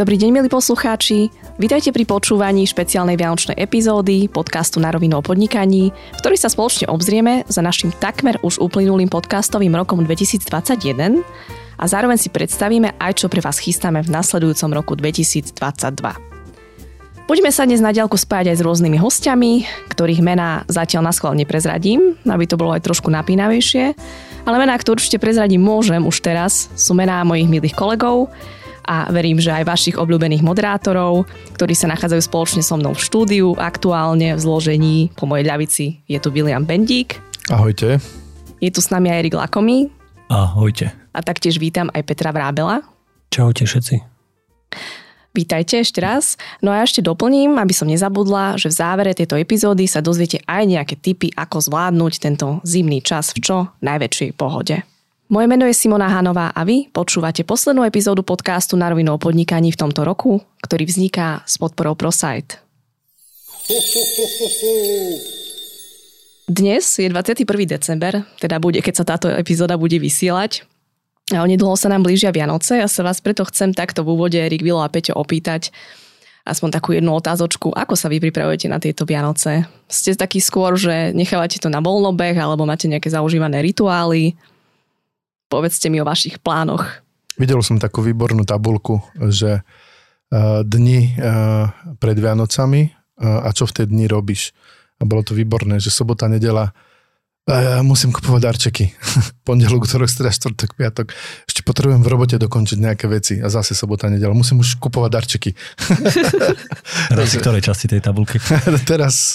Dobrý deň, milí poslucháči. Vítajte pri počúvaní špeciálnej vianočnej epizódy podcastu Na rovinu o podnikaní, v ktorej sa spoločne obzrieme za našim takmer už uplynulým podcastovým rokom 2021 a zároveň si predstavíme aj, čo pre vás chystáme v nasledujúcom roku 2022. Budeme sa dnes na diálku spájať aj s rôznymi hostiami, ktorých mená zatiaľ na schvál neprezradím, aby to bolo aj trošku napínavejšie, ale mená, ktoré určite prezradím môžem už teraz, sú mená mojich milých kolegov, a verím, že aj vašich obľúbených moderátorov, ktorí sa nachádzajú spoločne so mnou v štúdiu aktuálne v zložení po mojej ľavici je tu William Bendík. Ahojte. Je tu s nami aj Erik Lakomy. Ahojte. A taktiež vítam aj Petra Vrábela. Čaute všetci. Vítajte ešte raz. No a ešte doplním, aby som nezabudla, že v závere tejto epizódy sa dozviete aj nejaké tipy, ako zvládnuť tento zimný čas v čo najväčšej pohode. Moje meno je Simona Hanová a vy počúvate poslednú epizódu podcastu na rovinu o podnikaní v tomto roku, ktorý vzniká s podporou ProSite. Dnes je 21. december, teda bude, keď sa táto epizóda bude vysielať. A onedlho sa nám blížia Vianoce a sa vás preto chcem takto v úvode Erik Vilo a Peťo opýtať aspoň takú jednu otázočku, ako sa vy pripravujete na tieto Vianoce? Ste taký skôr, že nechávate to na voľnobeh alebo máte nejaké zaužívané rituály? Povedzte mi o vašich plánoch. Videl som takú výbornú tabulku, že uh, dni uh, pred Vianocami uh, a čo v tej dni robíš. A bolo to výborné, že sobota, nedela ja musím kupovať darčeky. Pondelok, útorok, streda, štvrtok, piatok. Ešte potrebujem v robote dokončiť nejaké veci a zase sobota, nedela. Musím už kupovať darčeky. Teraz v ktorej časti tej tabulky? Teraz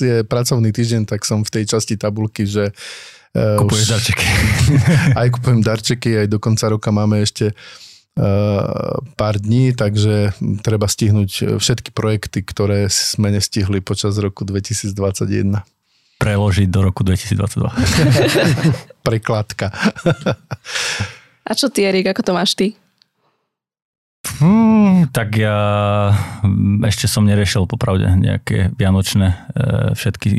je pracovný týždeň, tak som v tej časti tabulky, že Uh, Kupuješ už, darčeky. aj kupujem darčeky, aj do konca roka máme ešte uh, pár dní, takže treba stihnúť všetky projekty, ktoré sme nestihli počas roku 2021. Preložiť do roku 2022. Prekladka. A čo ty, Erik, ako to máš ty? Hmm, tak ja mm, ešte som neriešil popravde nejaké vianočné e, všetky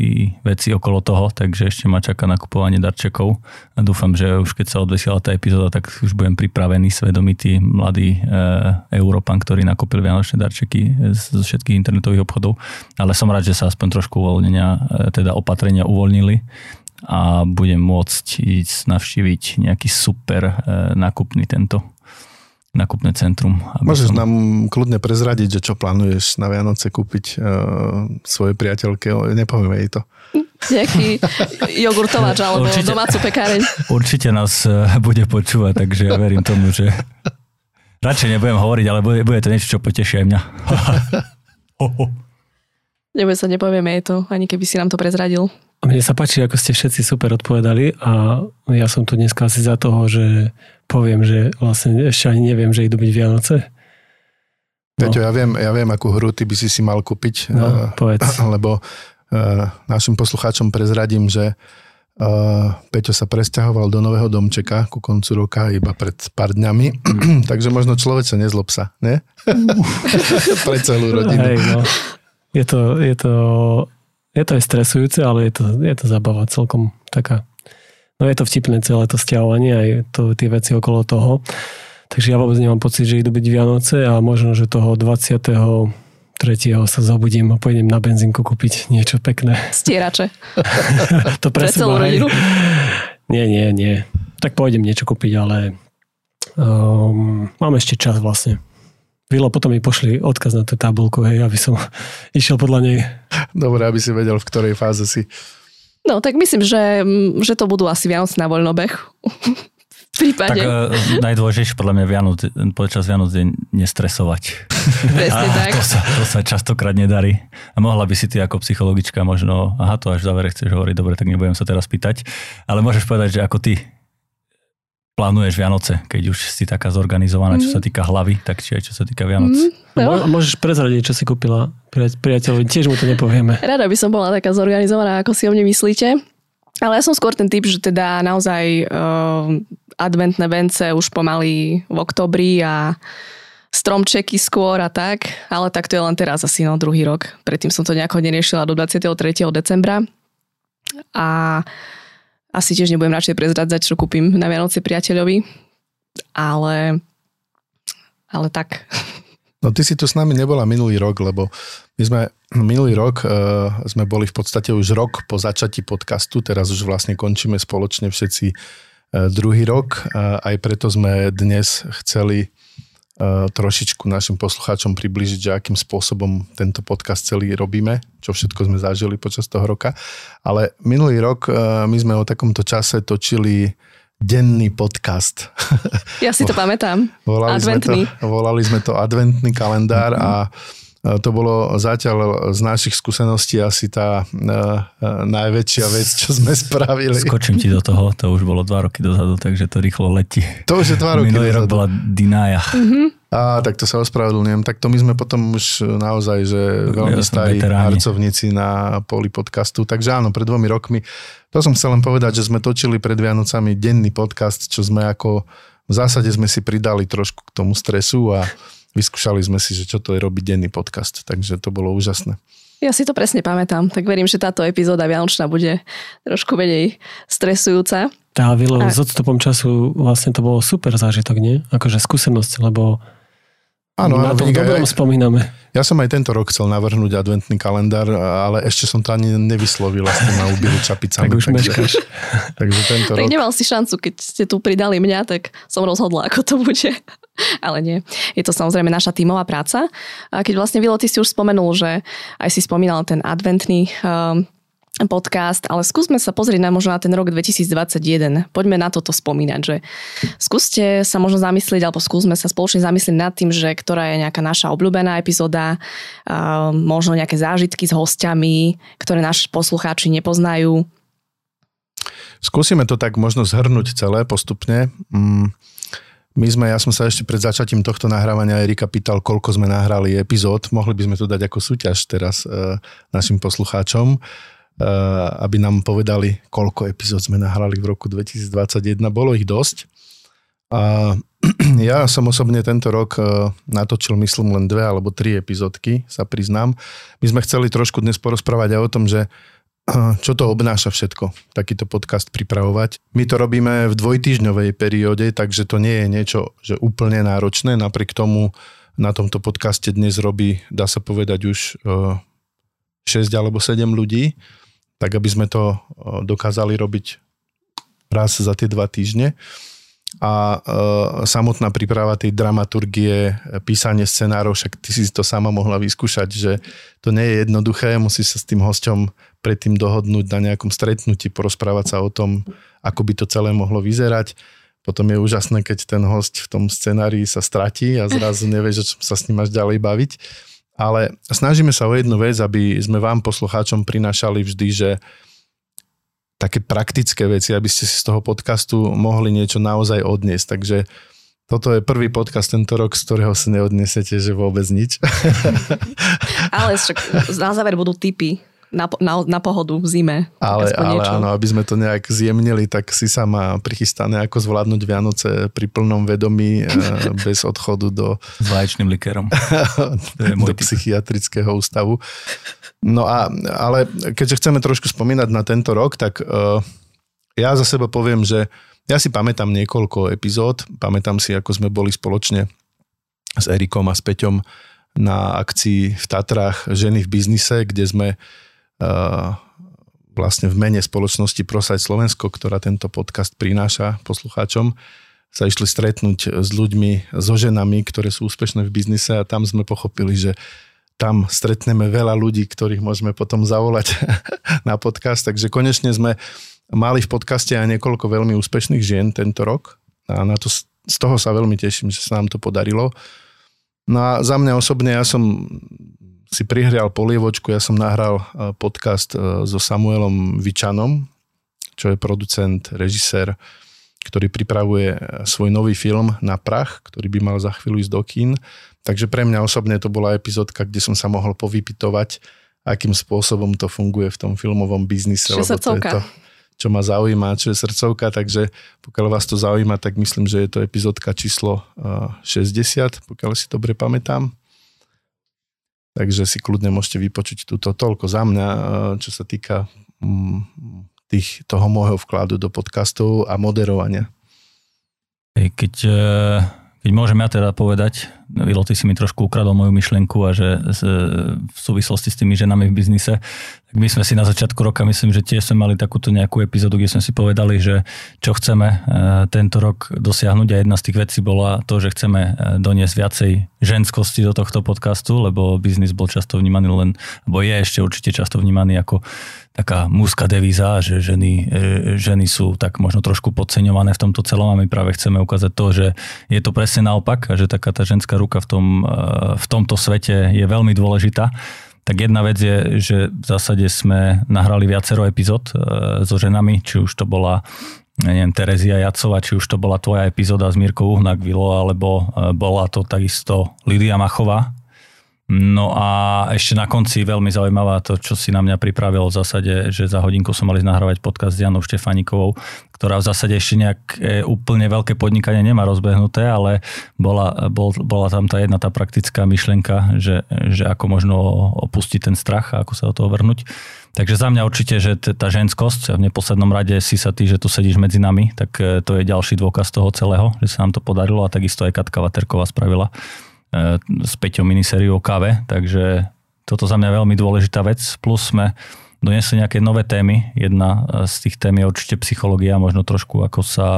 veci okolo toho, takže ešte ma čaká nakupovanie darčekov. A dúfam, že už keď sa odvesiela tá epizóda, tak už budem pripravený, svedomitý mladý e, Európan, ktorý nakúpil vianočné darčeky zo všetkých internetových obchodov. Ale som rád, že sa aspoň trošku uvoľnenia, e, teda opatrenia uvoľnili a budem môcť ísť navštíviť nejaký super e, nákupný tento nakupné centrum. Môžeš som... nám kľudne prezradiť, že čo plánuješ na Vianoce kúpiť uh, svojej priateľke, nepovieme jej to. Nejaký jogurtovač alebo určite, domácu pekáreň. Určite nás uh, bude počúvať, takže ja verím tomu, že radšej nebudem hovoriť, ale bude, bude to niečo, čo poteší aj mňa. Nebude sa, nepovieme jej to, ani keby si nám to prezradil. Mne sa páči, ako ste všetci super odpovedali a ja som tu dneska asi za toho, že poviem, že vlastne ešte ani neviem, že idú byť Vianoce. No. Peťo, ja viem, ja viem, akú hru ty by si si mal kúpiť. No, povedz. Lebo uh, našim poslucháčom prezradím, že uh, Peťo sa presťahoval do nového domčeka ku koncu roka iba pred pár dňami, takže možno človek sa nezlob sa, ne? Pre celú rodinu. Hej, no. Je to, je to je to aj stresujúce, ale je to, je to zabava celkom taká. No je to vtipné celé to stiahovanie, aj to, tie veci okolo toho. Takže ja vôbec nemám pocit, že idú byť Vianoce a možno, že toho 20. tretieho sa zobudím a pôjdem na benzínku kúpiť niečo pekné. Stierače. to pre, pre celú rodinu? Nie, nie, nie. Tak pôjdem niečo kúpiť, ale um, mám ešte čas vlastne. Vilo, potom mi pošli odkaz na tú tabulku, hej, aby som išiel podľa nej. Dobre, aby si vedel, v ktorej fáze si. No, tak myslím, že, že to budú asi Vianoce na voľnobeh. v prípade. Tak uh, najdôležitejšie podľa mňa Vianoc, počas Vianoc je nestresovať. Presne a tak. To sa, to sa častokrát nedarí. A mohla by si ty ako psychologička možno, aha, to až v závere chceš hovoriť, dobre, tak nebudem sa teraz pýtať, ale môžeš povedať, že ako ty plánuješ Vianoce, keď už si taká zorganizovaná, mm. čo sa mhm. týka hlavy, tak či aj čo sa týka Vianoc. Mm, no. Môžeš prezradiť, čo si kúpila priateľovi, tiež mu to nepovieme. Rada by som bola taká zorganizovaná, ako si o mne myslíte. Ale ja som skôr ten typ, že teda naozaj uh, adventné vence už pomaly v oktobri a stromčeky skôr a tak, ale tak to je len teraz asi no druhý rok. Predtým som to nejako neriešila do 23. decembra. A asi tiež nebudem radšej prezradzať, čo kúpim na Vianoce priateľovi, ale, ale tak. No ty si tu s nami nebola minulý rok, lebo my sme minulý rok uh, sme boli v podstate už rok po začatí podcastu, teraz už vlastne končíme spoločne všetci uh, druhý rok, uh, aj preto sme dnes chceli trošičku našim poslucháčom približiť, že akým spôsobom tento podcast celý robíme, čo všetko sme zažili počas toho roka. Ale minulý rok uh, my sme o takomto čase točili denný podcast. Ja si to pamätám. volali Adventný. Sme to, volali sme to adventný kalendár a to bolo zatiaľ z našich skúseností asi tá uh, najväčšia vec, čo sme spravili. Skočím ti do toho, to už bolo dva roky dozadu, takže to rýchlo letí. To už je dva roky Minulý rok dozadu. bola Dinája. Á, tak to sa ospravedlňujem. Tak to my sme potom už naozaj, že veľmi Ja starí harcovníci na poli podcastu. Takže áno, pred dvomi rokmi. To som chcel len povedať, že sme točili pred Vianocami denný podcast, čo sme ako, v zásade sme si pridali trošku k tomu stresu a vyskúšali sme si, že čo to je robiť denný podcast. Takže to bolo úžasné. Ja si to presne pamätám, tak verím, že táto epizóda Vianočná bude trošku menej stresujúca. Tá Vilo, A- s odstupom času vlastne to bolo super zážitok, nie? Akože skúsenosť, lebo Áno, na tom Dominika, dobrom ja, spomíname. ja som aj tento rok chcel navrhnúť adventný kalendár, ale ešte som to ani nevyslovil s tým ubilu čapicami. Tak už takže, meškáš. takže tento Tak rok nemal si šancu, keď ste tu pridali mňa, tak som rozhodla, ako to bude. Ale nie. Je to samozrejme naša tímová práca. A keď vlastne Vilo, ty si už spomenul, že aj si spomínal ten adventný um, podcast, ale skúsme sa pozrieť na možno na ten rok 2021. Poďme na toto spomínať, že skúste sa možno zamyslieť, alebo skúsme sa spoločne zamyslieť nad tým, že ktorá je nejaká naša obľúbená epizóda, um, možno nejaké zážitky s hostiami, ktoré naši poslucháči nepoznajú. Skúsime to tak možno zhrnúť celé postupne. Mm, My sme, ja som sa ešte pred začatím tohto nahrávania Erika pýtal, koľko sme nahrali epizód. Mohli by sme to dať ako súťaž teraz e, našim poslucháčom, e, aby nám povedali, koľko epizód sme nahrali v roku 2021. Bolo ich dosť. A ja som osobne tento rok e, natočil, myslím, len dve alebo tri epizódky, sa priznám. My sme chceli trošku dnes porozprávať aj o tom, že čo to obnáša všetko, takýto podcast pripravovať. My to robíme v dvojtyžňovej perióde, takže to nie je niečo, že úplne náročné. Napriek tomu na tomto podcaste dnes robí, dá sa povedať, už 6 alebo 7 ľudí, tak aby sme to dokázali robiť raz za tie dva týždne. A e, samotná príprava tej dramaturgie, písanie scenárov, však ty si to sama mohla vyskúšať, že to nie je jednoduché, musí sa s tým hosťom predtým dohodnúť na nejakom stretnutí, porozprávať sa o tom, ako by to celé mohlo vyzerať. Potom je úžasné, keď ten host v tom scenári sa stratí a zrazu nevie, že sa s ním až ďalej baviť. Ale snažíme sa o jednu vec, aby sme vám, poslucháčom, prinášali vždy, že také praktické veci, aby ste si z toho podcastu mohli niečo naozaj odniesť. Takže toto je prvý podcast tento rok, z ktorého si neodnesete, že vôbec nič. Ale na záver budú tipy na, na, na pohodu v zime. Ale, ale niečo. áno, aby sme to nejak zjemnili, tak si sa má prichystané, ako zvládnuť Vianoce pri plnom vedomí, eh, bez odchodu do, S vaječným je do psychiatrického ústavu. No a, ale keďže chceme trošku spomínať na tento rok, tak uh, ja za seba poviem, že ja si pamätám niekoľko epizód, pamätám si, ako sme boli spoločne s Erikom a s Peťom na akcii v Tatrách Ženy v biznise, kde sme uh, vlastne v mene spoločnosti Prosať Slovensko, ktorá tento podcast prináša poslucháčom, sa išli stretnúť s ľuďmi, so ženami, ktoré sú úspešné v biznise a tam sme pochopili, že tam stretneme veľa ľudí, ktorých môžeme potom zavolať na podcast. Takže konečne sme mali v podcaste aj niekoľko veľmi úspešných žien tento rok a na to, z toho sa veľmi teším, že sa nám to podarilo. No a za mňa osobne ja som si prihrial polievočku, ja som nahral eh, podcast eh, so Samuelom Vičanom, čo je producent, režisér, ktorý pripravuje eh, svoj nový film na prach, ktorý by mal za chvíľu ísť do kín. Takže pre mňa osobne to bola epizódka, kde som sa mohol povypitovať, akým spôsobom to funguje v tom filmovom biznise. Čiže lebo to je to, čo ma zaujíma, čo je srdcovka, takže pokiaľ vás to zaujíma, tak myslím, že je to epizódka číslo eh, 60, pokiaľ si dobre pamätám. Takže si kľudne môžete vypočuť túto toľko za mňa, eh, čo sa týka mm, tých, toho môjho vkladu do podcastov a moderovania. Keď, eh, keď môžem ja teda povedať Vilo, ty si mi trošku ukradol moju myšlienku a že v súvislosti s tými ženami v biznise, tak my sme si na začiatku roka, myslím, že tiež sme mali takúto nejakú epizódu, kde sme si povedali, že čo chceme e, tento rok dosiahnuť a jedna z tých vecí bola to, že chceme e, doniesť viacej ženskosti do tohto podcastu, lebo biznis bol často vnímaný len, alebo je ešte určite často vnímaný ako taká mužská devíza, že ženy, e, ženy sú tak možno trošku podceňované v tomto celom a my práve chceme ukázať to, že je to presne naopak a že taká tá ženská ruka v, tom, v tomto svete je veľmi dôležitá. Tak jedna vec je, že v zásade sme nahrali viacero epizód e, so ženami, či už to bola neviem, Terezia Jacova, či už to bola tvoja epizóda s Mírkou Uhnak Vilo, alebo e, bola to takisto Lidia Machová, No a ešte na konci veľmi zaujímavá to, čo si na mňa pripravil v zásade, že za hodinku som mali nahrávať podcast s Janou Štefanikovou, ktorá v zásade ešte nejak úplne veľké podnikanie nemá rozbehnuté, ale bola, bol, bola tam tá jedna tá praktická myšlienka, že, že ako možno opustiť ten strach a ako sa o toho vrhnúť. Takže za mňa určite, že tá ženskosť a v neposlednom rade si sa ty, že tu sedíš medzi nami, tak e, to je ďalší dôkaz toho celého, že sa nám to podarilo a takisto aj Katka Vaterková spravila E, s Peťou minisériou kave, takže toto za mňa veľmi dôležitá vec. Plus sme donesli nejaké nové témy. Jedna z tých tém je určite psychológia, možno trošku ako sa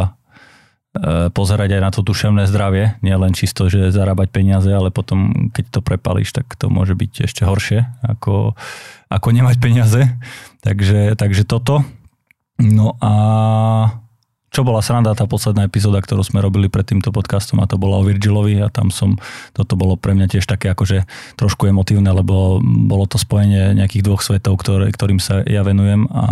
e, pozerať aj na to duševné zdravie, nie len čisto, že zarábať peniaze, ale potom, keď to prepališ, tak to môže byť ešte horšie, ako, ako nemať peniaze. Takže, takže toto. No a čo bola sranda tá posledná epizóda, ktorú sme robili pred týmto podcastom a to bola o Virgilovi a tam som, toto bolo pre mňa tiež také akože trošku emotívne, lebo bolo to spojenie nejakých dvoch svetov, ktoré, ktorým sa ja venujem. A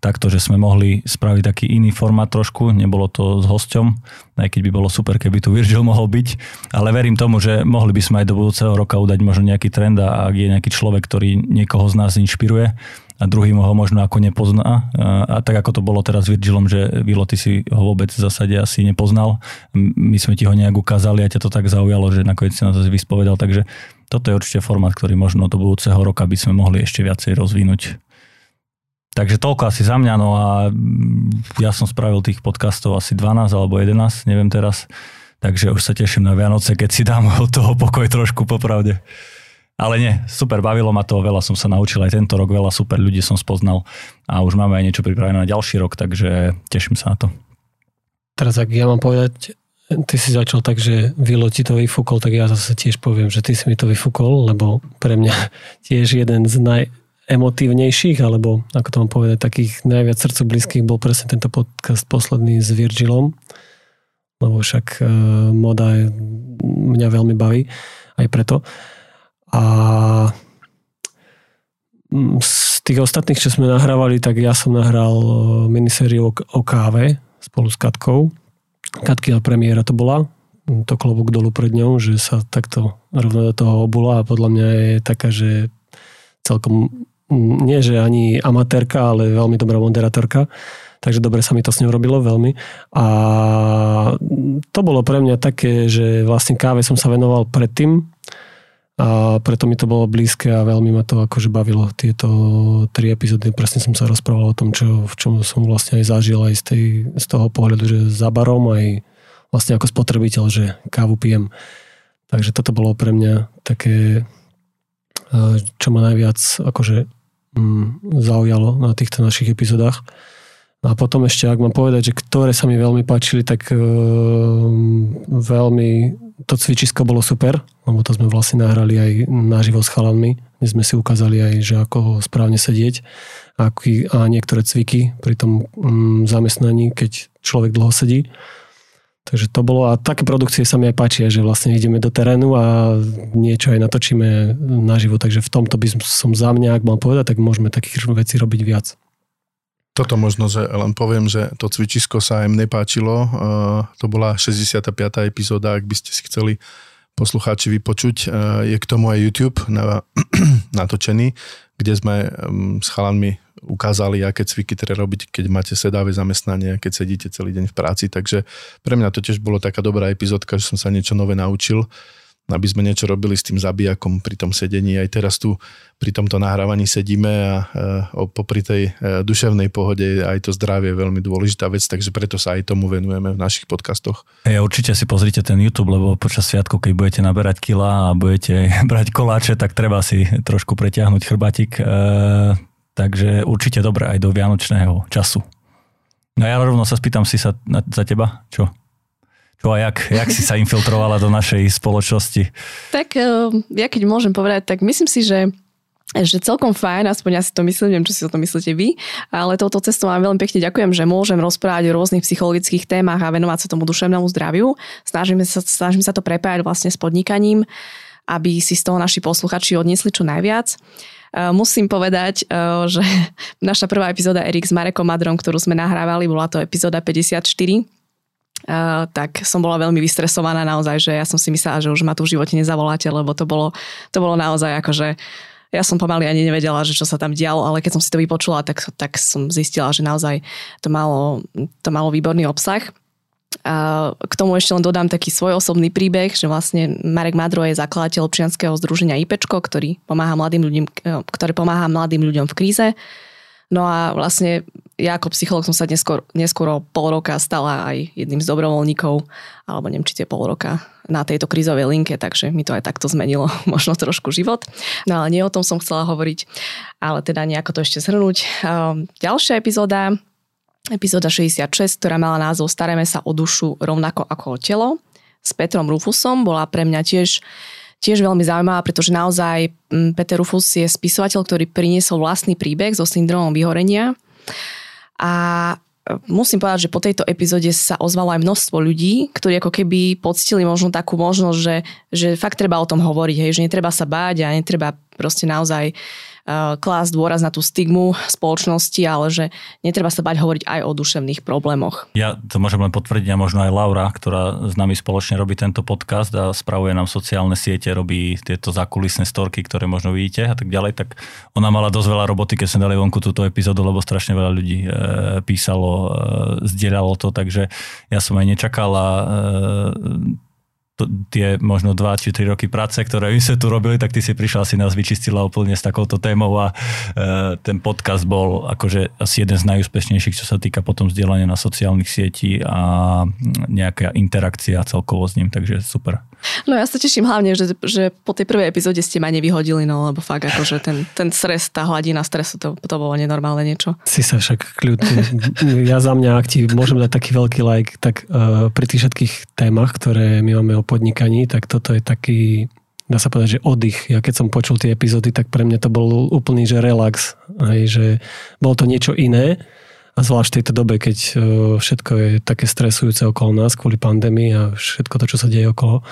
takto, že sme mohli spraviť taký iný formát trošku, nebolo to s hosťom, aj keď by bolo super, keby tu Virgil mohol byť, ale verím tomu, že mohli by sme aj do budúceho roka udať možno nejaký trend a ak je nejaký človek, ktorý niekoho z nás inšpiruje, a druhý ho možno ako nepozná. A, a tak ako to bolo teraz s Virgilom, že Vilo, ty si ho vôbec v zásade asi nepoznal. My sme ti ho nejak ukázali a ťa to tak zaujalo, že nakoniec si to vyspovedal. Takže toto je určite formát, ktorý možno do budúceho roka by sme mohli ešte viacej rozvinúť. Takže toľko asi za mňa, no a ja som spravil tých podcastov asi 12 alebo 11, neviem teraz. Takže už sa teším na Vianoce, keď si dám od toho pokoj trošku popravde. Ale nie, super, bavilo ma to, veľa som sa naučil aj tento rok, veľa super ľudí som spoznal a už máme aj niečo pripravené na ďalší rok, takže teším sa na to. Teraz ak ja mám povedať, ty si začal tak, že Vilo ti to vyfúkol, tak ja zase tiež poviem, že ty si mi to vyfúkol, lebo pre mňa tiež jeden z najemotívnejších, alebo ako to mám povedať, takých najviac srdcu blízkych bol presne tento podcast posledný s Virgilom, lebo však uh, moda mňa veľmi baví aj preto. A mm, z tých ostatných, čo sme nahrávali, tak ja som nahral e, minisériu o káve spolu s Katkou. Katkina premiéra to bola, to klobúk dolu pred ňou, že sa takto rovno do toho obula a podľa mňa je taká, že celkom, mm, nie že ani amatérka, ale veľmi dobrá moderátorka. Takže dobre sa mi to s ňou robilo veľmi. A to bolo pre mňa také, že vlastne káve som sa venoval predtým, a preto mi to bolo blízke a veľmi ma to akože bavilo tieto tri epizódy. Presne som sa rozprával o tom, čo, v čom som vlastne aj zažil aj z, tej, z toho pohľadu, že za barom aj vlastne ako spotrebiteľ, že kávu pijem. Takže toto bolo pre mňa také, čo ma najviac akože mm, zaujalo na týchto našich epizódach. A potom ešte, ak mám povedať, že ktoré sa mi veľmi páčili, tak uh, veľmi to cvičisko bolo super, lebo to sme vlastne nahrali aj naživo s chalanmi, kde sme si ukázali aj, že ako správne sedieť aký, a niektoré cviky pri tom um, zamestnaní, keď človek dlho sedí. Takže to bolo, a také produkcie sa mi aj páčia, že vlastne ideme do terénu a niečo aj natočíme naživo, takže v tomto by som za mňa, ak mám povedať, tak môžeme takých vecí robiť viac. Toto možno, že len poviem, že to cvičisko sa aj mne páčilo. Uh, to bola 65. epizóda, ak by ste si chceli poslucháči vypočuť. Uh, je k tomu aj YouTube na, natočený, kde sme s chalanmi ukázali, aké cviky treba robiť, keď máte sedavé zamestnanie, keď sedíte celý deň v práci. Takže pre mňa to tiež bolo taká dobrá epizódka, že som sa niečo nové naučil aby sme niečo robili s tým zabijakom pri tom sedení. Aj teraz tu pri tomto nahrávaní sedíme a e, popri tej e, duševnej pohode aj to zdravie je veľmi dôležitá vec, takže preto sa aj tomu venujeme v našich podcastoch. Ja určite si pozrite ten YouTube, lebo počas sviatku, keď budete naberať kila a budete brať koláče, tak treba si trošku preťahnuť chrbatik. E, takže určite dobre aj do vianočného času. No ja rovno sa spýtam si sa na, za teba, čo? Čo a jak, jak si sa infiltrovala do našej spoločnosti? Tak eh, ja keď môžem povedať, tak myslím si, že že celkom fajn, aspoň ja si to myslím, neviem, čo si o to myslíte vy, ale touto cestou vám veľmi pekne ďakujem, že môžem rozprávať o rôznych psychologických témach a venovať sa tomu duševnému zdraviu. Snažíme sa, snažím sa to prepájať vlastne s podnikaním, aby si z toho naši posluchači odniesli čo najviac. Eh, musím povedať, eh, že naša prvá epizóda Erik s Marekom Madrom, ktorú sme nahrávali, bola to epizóda 54 Uh, tak som bola veľmi vystresovaná naozaj, že ja som si myslela, že už ma tu v živote nezavoláte, lebo to bolo, to bolo naozaj ako, že ja som pomaly ani nevedela, že čo sa tam dialo, ale keď som si to vypočula, tak, tak som zistila, že naozaj to malo, to malo výborný obsah. A k tomu ešte len dodám taký svoj osobný príbeh, že vlastne Marek Madro je zakladateľ občianskeho združenia IPčko, ktorý pomáha mladým ľuďom, ktoré pomáha mladým ľuďom v kríze. No a vlastne ja ako psycholog som sa neskôr, neskôr pol roka stala aj jedným z dobrovoľníkov, alebo neviem, či tie pol roka na tejto krízovej linke, takže mi to aj takto zmenilo možno trošku život. No ale nie o tom som chcela hovoriť, ale teda nejako to ešte zhrnúť. Ehm, ďalšia epizóda, epizóda 66, ktorá mala názov Stareme sa o dušu rovnako ako o telo, s Petrom Rufusom, bola pre mňa tiež tiež veľmi zaujímavá, pretože naozaj mm, Peter Rufus je spisovateľ, ktorý priniesol vlastný príbeh so syndromom vyhorenia. A e, musím povedať, že po tejto epizóde sa ozvalo aj množstvo ľudí, ktorí ako keby poctili možno takú možnosť, že, že fakt treba o tom hovoriť, hej, že netreba sa báť a netreba proste naozaj klásť dôraz na tú stigmu spoločnosti, ale že netreba sa bať hovoriť aj o duševných problémoch. Ja to môžem len potvrdiť a možno aj Laura, ktorá s nami spoločne robí tento podcast a spravuje nám sociálne siete, robí tieto zákulisné storky, ktoré možno vidíte a tak ďalej, tak ona mala dosť veľa roboty, keď sme dali vonku túto epizódu, lebo strašne veľa ľudí e, písalo, e, zdieľalo to, takže ja som aj nečakala tie možno 2 či 3 roky práce, ktoré my sme tu robili, tak ty si prišla si nás vyčistila úplne s takouto témou a e, ten podcast bol akože asi jeden z najúspešnejších, čo sa týka potom vzdelania na sociálnych sietí a nejaká interakcia celkovo s ním, takže super. No ja sa teším hlavne, že, že po tej prvej epizóde ste ma nevyhodili, no lebo fakt akože ten, ten stres, tá hladina stresu, to, to bolo nenormálne niečo. Si sa však kľudne. Ja za mňa, ak ti môžem dať taký veľký like, tak uh, pri tých všetkých témach, ktoré my máme podnikaní, tak toto je taký dá sa povedať, že oddych. Ja keď som počul tie epizódy, tak pre mňa to bol úplný, že relax. Aj, že bolo to niečo iné. A zvlášť v tejto dobe, keď e, všetko je také stresujúce okolo nás kvôli pandémii a všetko to, čo sa deje okolo,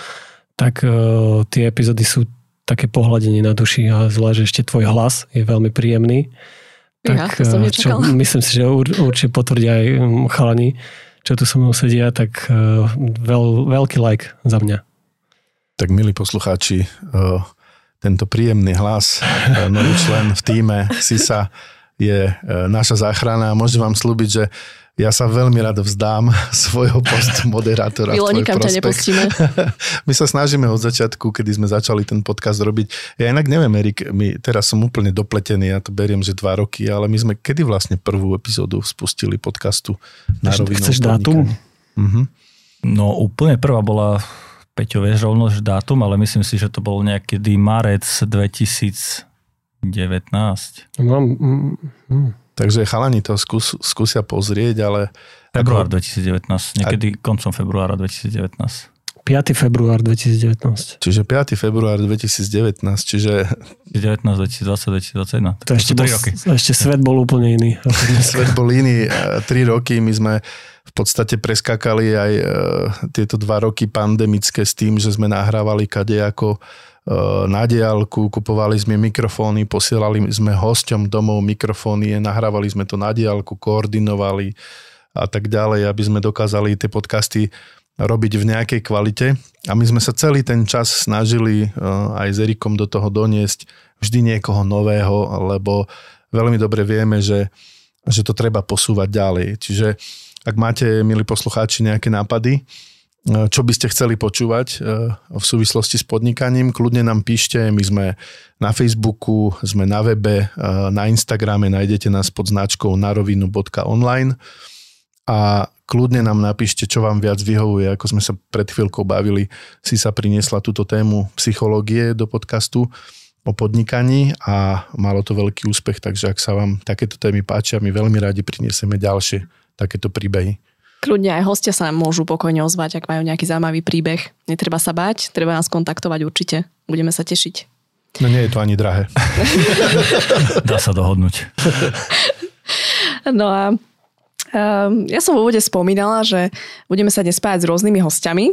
tak uh, tie epizódy sú také pohľadenie na duši a zvlášť ešte tvoj hlas je veľmi príjemný. Tak, ja, to som e, čo, myslím si, že ur, určite potvrdia aj chalani, čo tu so mnou sedia, tak uh, veľ, veľký like za mňa. Tak milí poslucháči, uh, tento príjemný hlas, uh, nový člen v týme SISA je naša záchrana a môžem vám slúbiť, že ja sa veľmi rád vzdám svojho postu moderátora. Milo, nikam ťa nepustíme. my sa snažíme od začiatku, kedy sme začali ten podcast robiť. Ja inak neviem, Erik, my, teraz som úplne dopletený, ja to beriem, že dva roky, ale my sme kedy vlastne prvú epizódu spustili podcastu na rovinu. Chceš dátum? Uh-huh. No úplne prvá bola Peťo, vieš rovno dátum, ale myslím si, že to bol niekedy marec 2019. Mám, mm, mm. Takže chalani to skús, skúsia pozrieť, ale... Február 2019, niekedy a... koncom februára 2019. 5. február 2019. Čiže 5. február 2019, čiže... 19, 2020, 2021. To ešte, bol, roky. ešte svet bol úplne iný. svet bol iný. 3 roky my sme v podstate preskakali aj e, tieto dva roky pandemické s tým, že sme nahrávali kadejako Eh, na diálku, kupovali sme mikrofóny, posielali sme hosťom domov mikrofóny, nahrávali sme to na diálku, koordinovali a tak ďalej, aby sme dokázali tie podcasty robiť v nejakej kvalite. A my sme sa celý ten čas snažili eh, aj s Erikom do toho doniesť vždy niekoho nového, lebo veľmi dobre vieme, že, že to treba posúvať ďalej. Čiže ak máte, milí poslucháči, nejaké nápady, čo by ste chceli počúvať v súvislosti s podnikaním. Kľudne nám píšte, my sme na Facebooku, sme na webe, na Instagrame, nájdete nás pod značkou narovinu.online a kľudne nám napíšte, čo vám viac vyhovuje. Ako sme sa pred chvíľkou bavili, si sa priniesla túto tému psychológie do podcastu o podnikaní a malo to veľký úspech, takže ak sa vám takéto témy páčia, my veľmi radi prinesieme ďalšie takéto príbehy. Kľudne aj hostia sa môžu pokojne ozvať, ak majú nejaký zaujímavý príbeh. Netreba sa bať, treba nás kontaktovať určite. Budeme sa tešiť. No nie je to ani drahé. Dá sa dohodnúť. no a um, ja som v úvode spomínala, že budeme sa dnes spájať s rôznymi hostiami.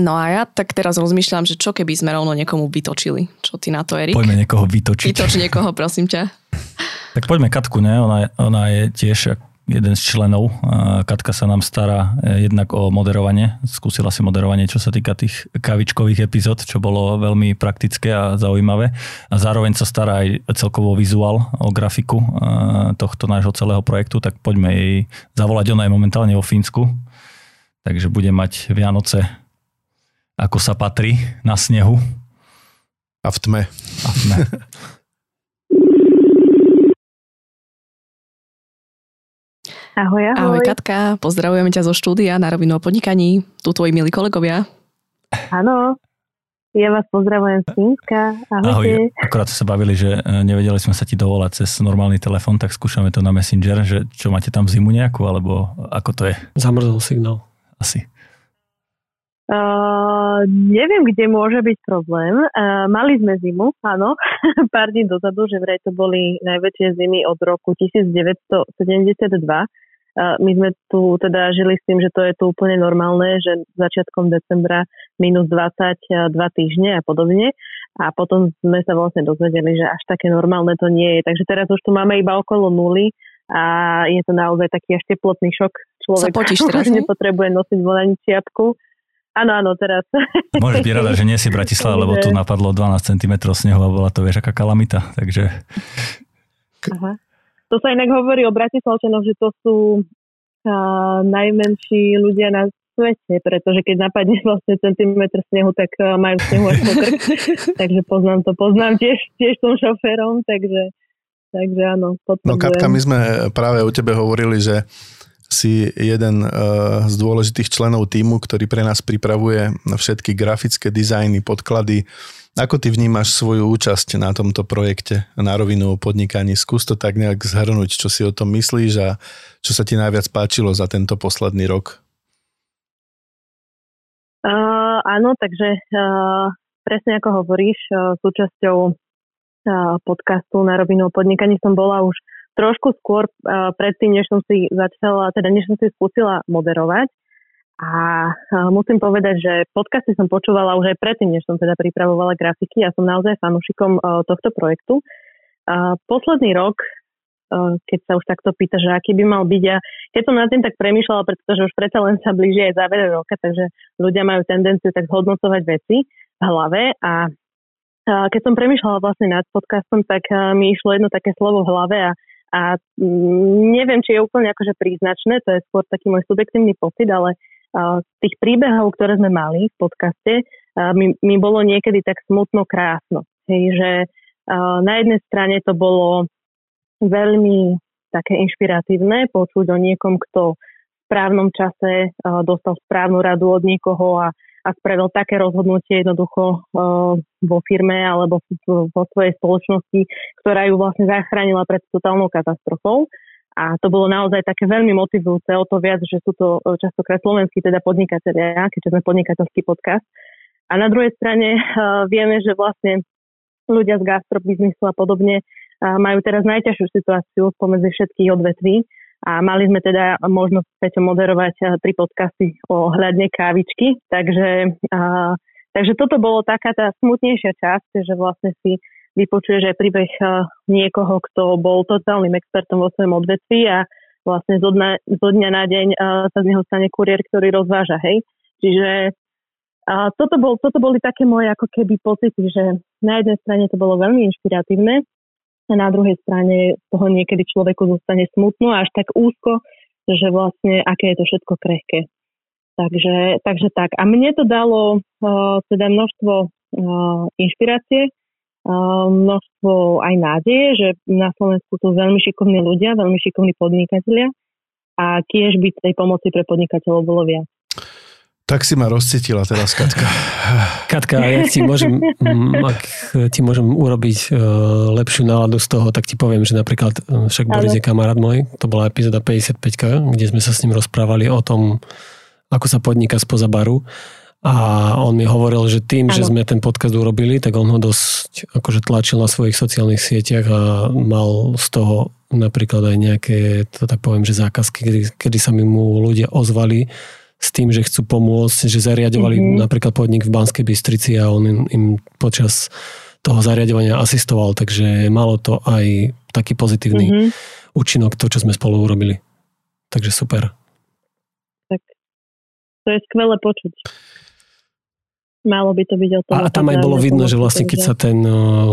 No a ja tak teraz rozmýšľam, že čo keby sme rovno niekomu vytočili. Čo ty na to, Erik? Poďme niekoho vytočiť. Vytoč niekoho, prosím ťa. Tak poďme Katku, ne? Ona, ona je tiež jeden z členov. Katka sa nám stará e, jednak o moderovanie. Skúsila si moderovanie, čo sa týka tých kavičkových epizód, čo bolo veľmi praktické a zaujímavé. A zároveň sa stará aj celkovo vizuál, o grafiku tohto nášho celého projektu, tak poďme jej zavolať. Ona je momentálne vo Fínsku, takže bude mať Vianoce ako sa patrí, na snehu. A v tme. A v tme. Ahoj, ahoj. Ahoj Katka, pozdravujeme ťa zo štúdia na rovinu o podnikaní. Tu tvoji milí kolegovia. Áno, ja vás pozdravujem z Fínska. Ahoj, akorát sa bavili, že e, nevedeli sme sa ti dovolať cez normálny telefon, tak skúšame to na Messenger, že čo máte tam zimu nejakú, alebo ako to je? Zamrzol signál. Asi. Uh, neviem, kde môže byť problém. Uh, mali sme zimu, áno, pár dní dozadu, že vraj to boli najväčšie zimy od roku 1972. Uh, my sme tu teda žili s tým, že to je tu úplne normálne, že začiatkom decembra minus 22 týždne a podobne. A potom sme sa vlastne dozvedeli, že až také normálne to nie je. Takže teraz už tu máme iba okolo nuly a je to naozaj taký až teplotný šok. Človek sa nepotrebuje nosiť von ani čiapku Áno, áno, teraz. Môžeš byť rada, že nie si Bratislava, lebo tu napadlo 12 cm snehu a bola to, vieš, aká kalamita. Takže... Aha. To sa inak hovorí o Bratislavčanoch, že to sú uh, najmenší ľudia na svete, pretože keď napadne vlastne centimetr snehu, tak uh, majú snehu až po takže poznám to, poznám tiež, tiež som šoférom, takže, takže áno, No Katka, my sme práve o tebe hovorili, že si jeden eh, z dôležitých členov týmu, ktorý pre nás pripravuje všetky grafické dizajny, podklady. Ako ty vnímaš svoju účasť na tomto projekte na rovinu o podnikaní? Skús to tak nejak zhrnúť, čo si o tom myslíš a čo sa ti najviac páčilo za tento posledný rok? Uh, áno, takže uh, presne ako hovoríš, uh, súčasťou podcastu na rovinu o podnikaní som bola už trošku skôr uh, predtým, než som si začala, teda než som si skúsila moderovať. A uh, musím povedať, že podcasty som počúvala už aj predtým, než som teda pripravovala grafiky. Ja som naozaj fanúšikom uh, tohto projektu. Uh, posledný rok, uh, keď sa už takto pýta, že aký by mal byť, a keď som nad tým tak premýšľala, pretože už predsa len sa blíži aj záver roka, takže ľudia majú tendenciu tak zhodnocovať veci v hlave a keď som premýšľala vlastne nad podcastom, tak mi išlo jedno také slovo v hlave a a mm, neviem, či je úplne akože príznačné, to je skôr taký môj subjektívny pocit, ale z tých príbehov, ktoré sme mali v podcaste, mi, mi bolo niekedy tak smutno krásno. Hej, že na jednej strane to bolo veľmi také inšpiratívne počuť o niekom, kto v správnom čase dostal správnu radu od niekoho a a spravil také rozhodnutie jednoducho uh, vo firme alebo vo svojej spoločnosti, ktorá ju vlastne zachránila pred totálnou katastrofou. A to bolo naozaj také veľmi motivujúce, o to viac, že sú to e, častokrát slovenskí teda podnikatelia, keďže sme podnikateľský podcast. A na druhej strane uh, vieme, že vlastne ľudia z gastrobiznisu a podobne uh, majú teraz najťažšiu situáciu spomedzi všetkých odvetví a mali sme teda možnosť späť moderovať eh, tri podcasty o hľadne kávičky, takže, a, takže toto bolo taká tá smutnejšia časť, že vlastne si vypočuješ aj príbeh eh, niekoho, kto bol totálnym expertom vo svojom odvetví a vlastne zo dňa, zo dňa na deň eh, sa z neho stane kuriér, ktorý rozváža, hej. Čiže a toto, bol, toto boli také moje ako keby pocity, že na jednej strane to bolo veľmi inšpiratívne, a na druhej strane toho niekedy človeku zostane smutno až tak úzko, že vlastne aké je to všetko krehké. Takže, takže tak. A mne to dalo uh, teda množstvo uh, inšpirácie, uh, množstvo aj nádeje, že na Slovensku sú veľmi šikovní ľudia, veľmi šikovní podnikatelia a tiež by tej pomoci pre podnikateľov bolo viac. Tak si ma rozcítila teraz, Katka. Katka, ja ti môžem, ak ti môžem urobiť lepšiu náladu z toho, tak ti poviem, že napríklad však Boris je kamarát môj, to bola epizóda 55, kde sme sa s ním rozprávali o tom, ako sa podniká spoza baru. A on mi hovoril, že tým, ano. že sme ten podcast urobili, tak on ho dosť akože tlačil na svojich sociálnych sieťach a mal z toho napríklad aj nejaké, to tak poviem, že zákazky, kedy, kedy sa mi mu ľudia ozvali s tým, že chcú pomôcť, že zariadovali mm-hmm. napríklad podnik v Banskej Bystrici a on im, im počas toho zariadovania asistoval, takže malo to aj taký pozitívny mm-hmm. účinok, to, čo sme spolu urobili. Takže super. To je skvelé počuť. Malo by to byť o tom. A tam aj bolo vidno, že vlastne keď sa ten uh,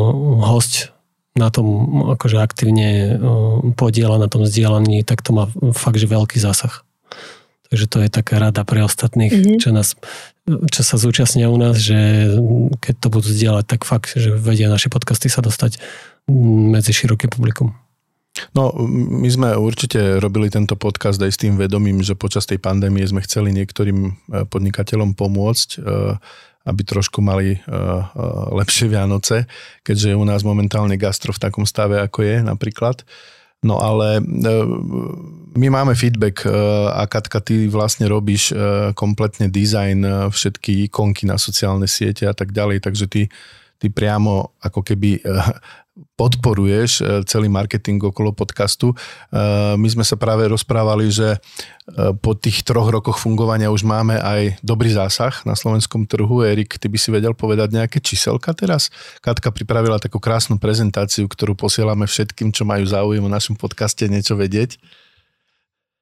host na tom akože aktívne uh, podiela na tom vzdielaní, tak to má fakt, že veľký zásah. Takže to je taká rada pre ostatných, mm-hmm. čo, nás, čo sa zúčastnia u nás, že keď to budú zdieľať, tak fakt, že vedia naše podcasty sa dostať medzi široké publikum. No, my sme určite robili tento podcast aj s tým vedomím, že počas tej pandémie sme chceli niektorým e, podnikateľom pomôcť, e, aby trošku mali e, lepšie Vianoce, keďže je u nás momentálne gastro v takom stave, ako je napríklad. No ale my máme feedback a Katka, ty vlastne robíš kompletne dizajn, všetky ikonky na sociálne siete a tak ďalej, takže ty, ty priamo ako keby podporuješ e, celý marketing okolo podcastu. E, my sme sa práve rozprávali, že po tých troch rokoch fungovania už máme aj dobrý zásah na slovenskom trhu. Erik, ty by si vedel povedať nejaké číselka teraz? Katka pripravila takú krásnu prezentáciu, ktorú posielame všetkým, čo majú záujem o našom podcaste niečo vedieť.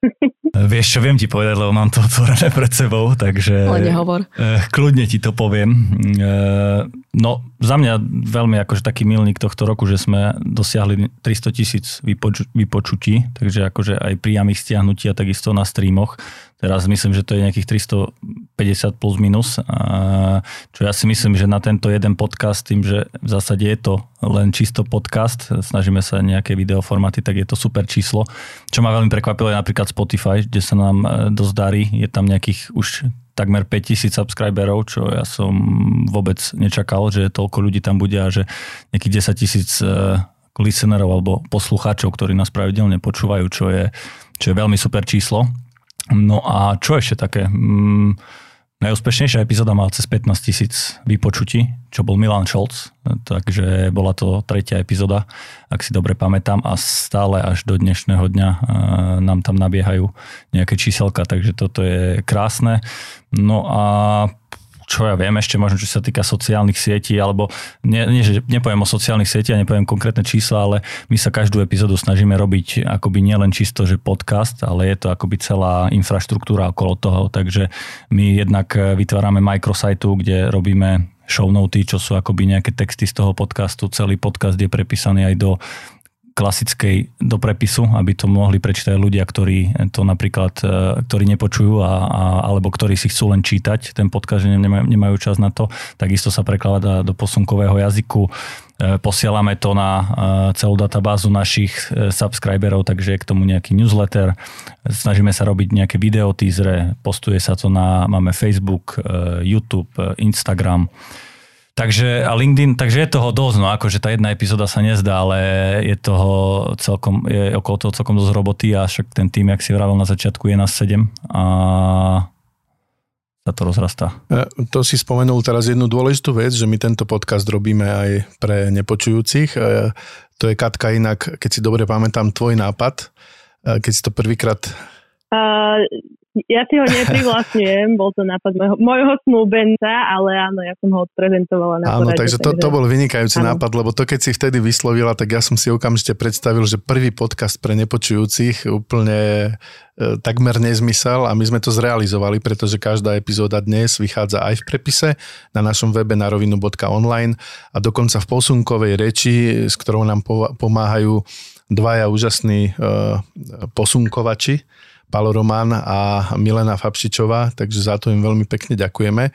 Vieš čo, viem ti povedať, lebo mám to otvorené pred sebou, takže Ale nehovor. kľudne ti to poviem. No, za mňa veľmi akože taký milník tohto roku, že sme dosiahli 300 tisíc vypoču, vypočutí, takže akože aj priamých stiahnutí a takisto na streamoch. Teraz myslím, že to je nejakých 350 plus minus, a čo ja si myslím, že na tento jeden podcast, tým, že v zásade je to len čisto podcast, snažíme sa nejaké videoformáty, tak je to super číslo. Čo ma veľmi prekvapilo je napríklad Spotify, kde sa nám e, dosť darí, je tam nejakých už takmer 5000 subscriberov, čo ja som vôbec nečakal, že toľko ľudí tam bude a že nejakých 10 tisíc e, listenerov alebo poslucháčov, ktorí nás pravidelne počúvajú, čo je, čo je veľmi super číslo. No a čo ešte také? Mm, Najúspešnejšia epizóda mala cez 15 tisíc vypočutí, čo bol Milan Scholz, takže bola to tretia epizóda, ak si dobre pamätám a stále až do dnešného dňa e, nám tam nabiehajú nejaké číselka, takže toto je krásne. No a čo ja viem ešte možno, čo sa týka sociálnych sietí, alebo nie, nie že nepoviem o sociálnych sietiach, nepoviem konkrétne čísla, ale my sa každú epizódu snažíme robiť akoby nielen čisto, že podcast, ale je to akoby celá infraštruktúra okolo toho, takže my jednak vytvárame microsajtu, kde robíme show noty, čo sú akoby nejaké texty z toho podcastu. Celý podcast je prepísaný aj do klasickej do prepisu, aby to mohli prečítať ľudia, ktorí to napríklad, e, ktorí nepočujú a, a, alebo ktorí si chcú len čítať ten podcast, že nemajú, nemajú čas na to. Takisto sa prekladá do posunkového jazyku. E, posielame to na e, celú databázu našich subscriberov, takže je k tomu nejaký newsletter. Snažíme sa robiť nejaké videotízre, postuje sa to na, máme Facebook, YouTube, Instagram. Takže a LinkedIn, takže je toho dosť, no akože tá jedna epizóda sa nezdá, ale je toho celkom, je okolo toho celkom dosť roboty a však ten tým, jak si vravel na začiatku, je nás 7 a sa to rozrastá. E, to si spomenul teraz jednu dôležitú vec, že my tento podcast robíme aj pre nepočujúcich. E, to je Katka inak, keď si dobre pamätám, tvoj nápad, e, keď si to prvýkrát... Uh, ja si ho neprivlastňujem, bol to nápad môjho, môjho snúbenca, ale áno, ja som ho odprezentovala na Áno, porade, takže to, to bol vynikajúci áno. nápad, lebo to keď si vtedy vyslovila, tak ja som si okamžite predstavil, že prvý podcast pre nepočujúcich úplne e, takmer nezmysel a my sme to zrealizovali, pretože každá epizóda dnes vychádza aj v prepise na našom webe na rovinu.online a dokonca v posunkovej reči, s ktorou nám pomáhajú dvaja úžasní e, posunkovači, Palo Román a Milena Fabšičová, takže za to im veľmi pekne ďakujeme.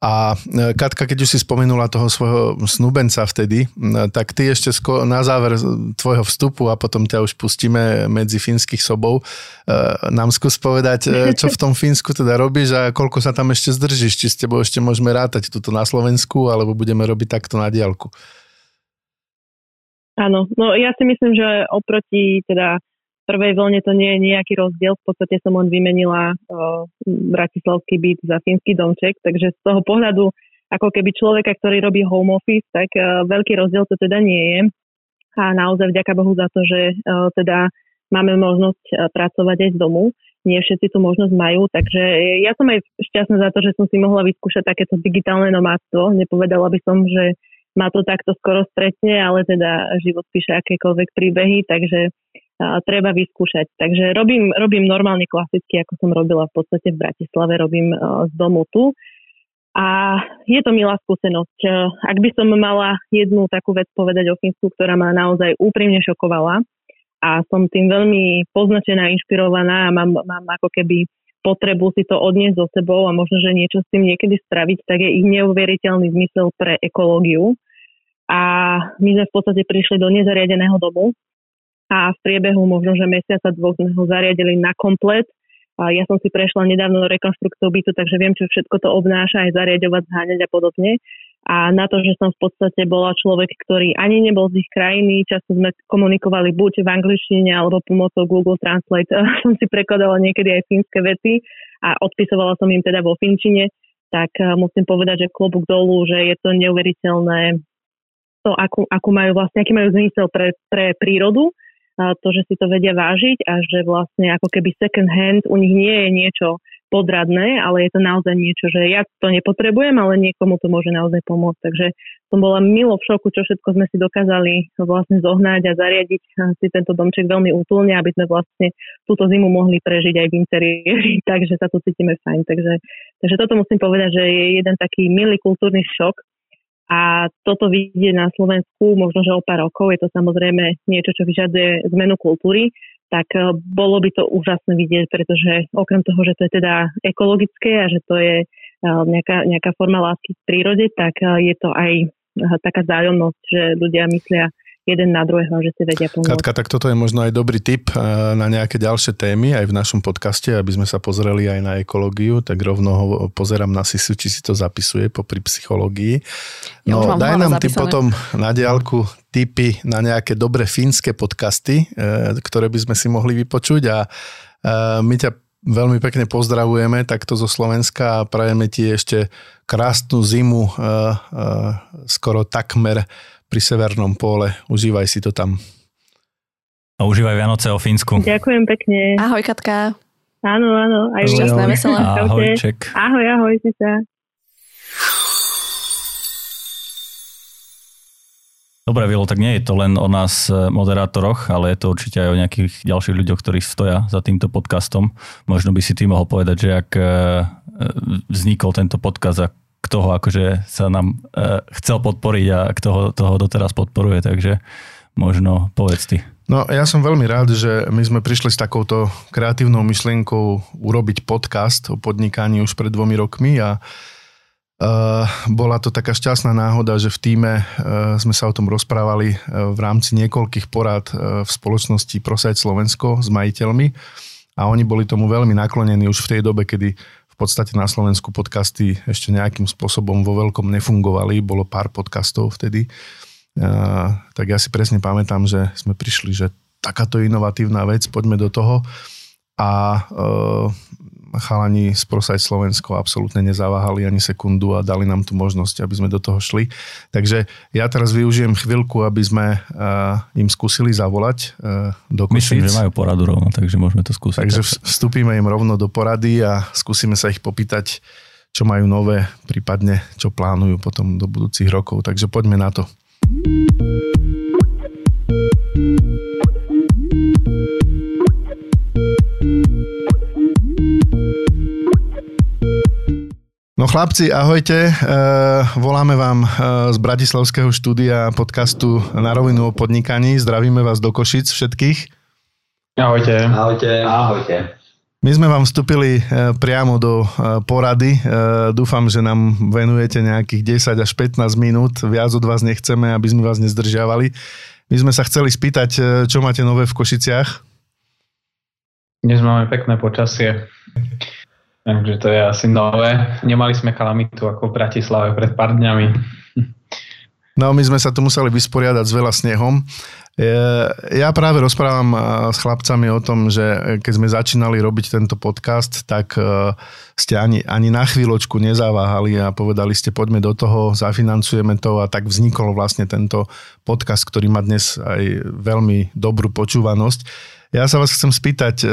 A e, Katka, keď už si spomenula toho svojho snúbenca vtedy, tak ty ešte na záver tvojho vstupu a potom ťa už pustíme medzi fínskych sobou, e, nám skús povedať, e, čo v tom Fínsku teda robíš a koľko sa tam ešte zdržíš, či s tebou ešte môžeme rátať tuto na Slovensku, alebo budeme robiť takto na diálku. Áno, no ja si myslím, že oproti teda prvej vlne to nie je nejaký rozdiel. V podstate som len vymenila uh, bratislavský byt za fínsky domček, takže z toho pohľadu ako keby človeka, ktorý robí home office, tak uh, veľký rozdiel to teda nie je. A naozaj vďaka Bohu za to, že uh, teda máme možnosť uh, pracovať aj z domu. Nie všetci tú možnosť majú, takže ja som aj šťastná za to, že som si mohla vyskúšať takéto digitálne nomádstvo. Nepovedala by som, že ma to takto skoro stretne, ale teda život píše akékoľvek príbehy, takže treba vyskúšať. Takže robím, robím normálne klasicky, ako som robila v podstate v Bratislave, robím z domu tu. A je to milá skúsenosť. Ak by som mala jednu takú vec povedať o Fínsku, ktorá ma naozaj úprimne šokovala a som tým veľmi poznačená, inšpirovaná a mám, mám ako keby potrebu si to odniesť so sebou a možno, že niečo s tým niekedy spraviť, tak je ich neuveriteľný zmysel pre ekológiu. A my sme v podstate prišli do nezariadeného domu, a v priebehu možno, že mesiaca dvoch sme ho zariadili na komplet. A ja som si prešla nedávno rekonstrukciou bytu, takže viem, čo všetko to obnáša, aj zariadovať, zháňať a podobne. A na to, že som v podstate bola človek, ktorý ani nebol z ich krajiny, často sme komunikovali buď v angličtine alebo pomocou Google Translate. som si prekladala niekedy aj fínske vety a odpisovala som im teda vo finčine, tak eh, musím povedať, že klobúk dolu, že je to neuveriteľné to, akú, akú majú vlastne, aký majú zmysel pre, pre prírodu to, že si to vedia vážiť a že vlastne ako keby second hand u nich nie je niečo podradné, ale je to naozaj niečo, že ja to nepotrebujem, ale niekomu to môže naozaj pomôcť. Takže som bola milo v šoku, čo všetko sme si dokázali vlastne zohnať a zariadiť si tento domček veľmi útulne, aby sme vlastne túto zimu mohli prežiť aj v interiéri, takže sa tu cítime fajn. Takže, takže toto musím povedať, že je jeden taký milý kultúrny šok, a toto vidieť na Slovensku, možno, že o pár rokov, je to samozrejme niečo, čo vyžaduje zmenu kultúry, tak e, bolo by to úžasné vidieť, pretože okrem toho, že to je teda ekologické a že to je e, nejaká, nejaká forma lásky v prírode, tak e, je to aj taká zájomnosť, že ľudia myslia jeden na druhého, že si vedia pomôcť. Katka, tak toto je možno aj dobrý tip eh, na nejaké ďalšie témy aj v našom podcaste, aby sme sa pozreli aj na ekológiu, tak rovno ho pozerám na Sisu, či si to zapisuje popri psychológii. No, ja daj nám ty potom na diálku tipy na nejaké dobré fínske podcasty, eh, ktoré by sme si mohli vypočuť a eh, my ťa veľmi pekne pozdravujeme takto zo Slovenska a prajeme ti ešte krásnu zimu, skoro takmer pri Severnom pole. Užívaj si to tam. A užívaj Vianoce o Fínsku. Ďakujem pekne. Ahoj Katka. Áno, áno. Aj Šťastné, veselé. Ahoj, ček. Ahoj, ahoj, si sa. Dobre, Vilo, tak nie je to len o nás e, moderátoroch, ale je to určite aj o nejakých ďalších ľuďoch, ktorí stoja za týmto podcastom. Možno by si ty mohol povedať, že ak e, e, vznikol tento podcast a kto ho akože sa nám e, chcel podporiť a kto ho, toho doteraz podporuje, takže možno povedz ty. No ja som veľmi rád, že my sme prišli s takouto kreatívnou myšlienkou urobiť podcast o podnikaní už pred dvomi rokmi a uh, bola to taká šťastná náhoda, že v týme uh, sme sa o tom rozprávali uh, v rámci niekoľkých porad v spoločnosti Prosajt Slovensko s majiteľmi a oni boli tomu veľmi naklonení už v tej dobe, kedy podstate na Slovensku podcasty ešte nejakým spôsobom vo veľkom nefungovali, bolo pár podcastov vtedy. Tak ja si presne pamätám, že sme prišli, že takáto inovatívna vec, poďme do toho. A uh, chalani z Prosaj Slovensko absolútne nezaváhali ani sekundu a dali nám tú možnosť, aby sme do toho šli. Takže ja teraz využijem chvíľku, aby sme uh, im skúsili zavolať uh, do Košic. Myslím, že majú poradu rovno, takže môžeme to skúsiť. Takže vstúpime im rovno do porady a skúsime sa ich popýtať, čo majú nové, prípadne čo plánujú potom do budúcich rokov. Takže poďme na to. No chlapci, ahojte. E, voláme vám e, z Bratislavského štúdia podcastu Na rovinu o podnikaní. Zdravíme vás do Košic všetkých. Ahojte. Ahojte. Ahojte. My sme vám vstúpili e, priamo do e, porady. E, dúfam, že nám venujete nejakých 10 až 15 minút. Viac od vás nechceme, aby sme vás nezdržiavali. My sme sa chceli spýtať, čo máte nové v Košiciach? Dnes máme pekné počasie. Takže to je asi nové. Nemali sme kalamitu ako v Bratislave pred pár dňami. No my sme sa tu museli vysporiadať s veľa snehom. Ja práve rozprávam s chlapcami o tom, že keď sme začínali robiť tento podcast, tak e, ste ani, ani na chvíľočku nezaváhali a povedali ste, poďme do toho, zafinancujeme to a tak vznikol vlastne tento podcast, ktorý má dnes aj veľmi dobrú počúvanosť. Ja sa vás chcem spýtať, e,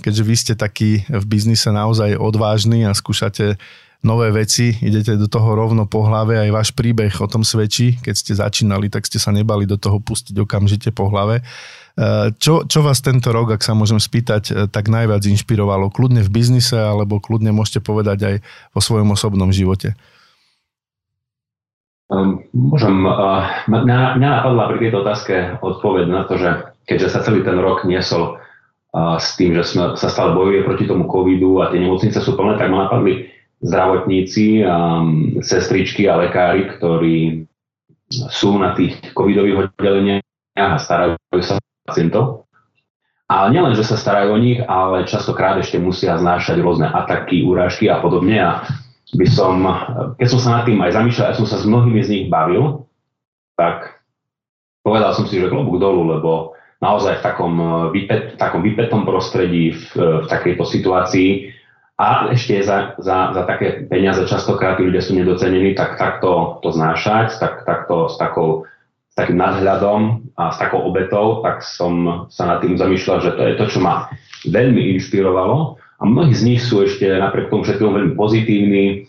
keďže vy ste taký v biznise naozaj odvážny a skúšate nové veci, idete do toho rovno po hlave, aj váš príbeh o tom svedčí. Keď ste začínali, tak ste sa nebali do toho pustiť okamžite po hlave. E, čo, čo vás tento rok, ak sa môžem spýtať, e, tak najviac inšpirovalo? Kľudne v biznise, alebo kľudne môžete povedať aj vo svojom osobnom živote? Um, môžem, uh, mňa napadla pri tejto otázke odpoveď na to, že keďže sa celý ten rok niesol s tým, že sme, sa stále bojuje proti tomu covidu a tie nemocnice sú plné, tak ma napadli zdravotníci, sestričky a lekári, ktorí sú na tých covidových oddeleniach a starajú sa pacientov. Ale nielen, že sa starajú o nich, ale častokrát ešte musia znášať rôzne ataky, urážky a podobne. A by som, keď som sa nad tým aj zamýšľal, ja som sa s mnohými z nich bavil, tak povedal som si, že klobúk dolu, lebo naozaj v takom, vypet, v takom vypetom prostredí, v, v takejto situácii a ešte za, za, za také peniaze častokrát tí ľudia sú nedocenení, tak takto to znášať, tak, takto s, takou, s takým nadhľadom a s takou obetou, tak som sa nad tým zamýšľal, že to je to, čo ma veľmi inšpirovalo. A mnohí z nich sú ešte napriek tomu všetkému veľmi pozitívni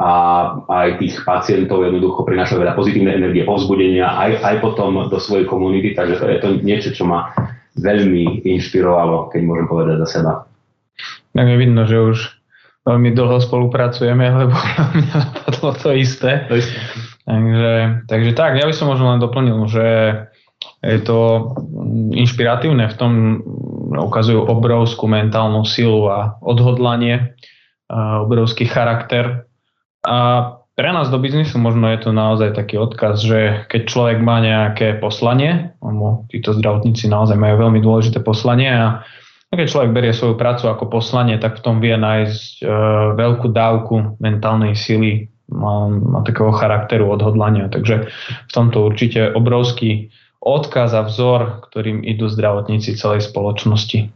a aj tých pacientov jednoducho prinášajú veľa pozitívne energie, povzbudenia aj, aj potom do svojej komunity, takže to je to niečo, čo ma veľmi inšpirovalo, keď môžem povedať za seba. Tak je vidno, že už veľmi dlho spolupracujeme, lebo mňa napadlo to isté. To isté. Takže, takže tak, ja by som možno len doplnil, že je to inšpiratívne v tom, ukazujú obrovskú mentálnu silu a odhodlanie, obrovský charakter. A pre nás do biznisu možno je to naozaj taký odkaz, že keď človek má nejaké poslanie, lebo títo zdravotníci naozaj majú veľmi dôležité poslanie a keď človek berie svoju prácu ako poslanie, tak v tom vie nájsť e, veľkú dávku mentálnej sily, má takého charakteru odhodlania. Takže v tomto určite obrovský odkaz a vzor, ktorým idú zdravotníci celej spoločnosti.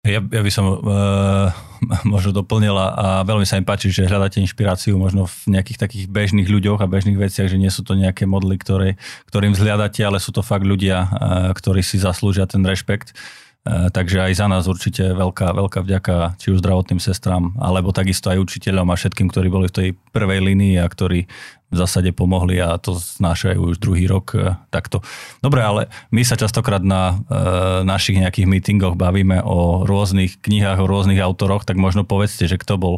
Ja, ja by som uh, možno doplnila a veľmi sa mi páči, že hľadáte inšpiráciu možno v nejakých takých bežných ľuďoch a bežných veciach, že nie sú to nejaké modly, ktoré, ktorým zhľadáte, ale sú to fakt ľudia, uh, ktorí si zaslúžia ten rešpekt. E, takže aj za nás určite veľká, veľká vďaka či už zdravotným sestram, alebo takisto aj učiteľom a všetkým, ktorí boli v tej prvej línii a ktorí v zásade pomohli a to znášajú už druhý rok e, takto. Dobre, ale my sa častokrát na e, našich nejakých meetingoch bavíme o rôznych knihách, o rôznych autoroch, tak možno povedzte, že kto bol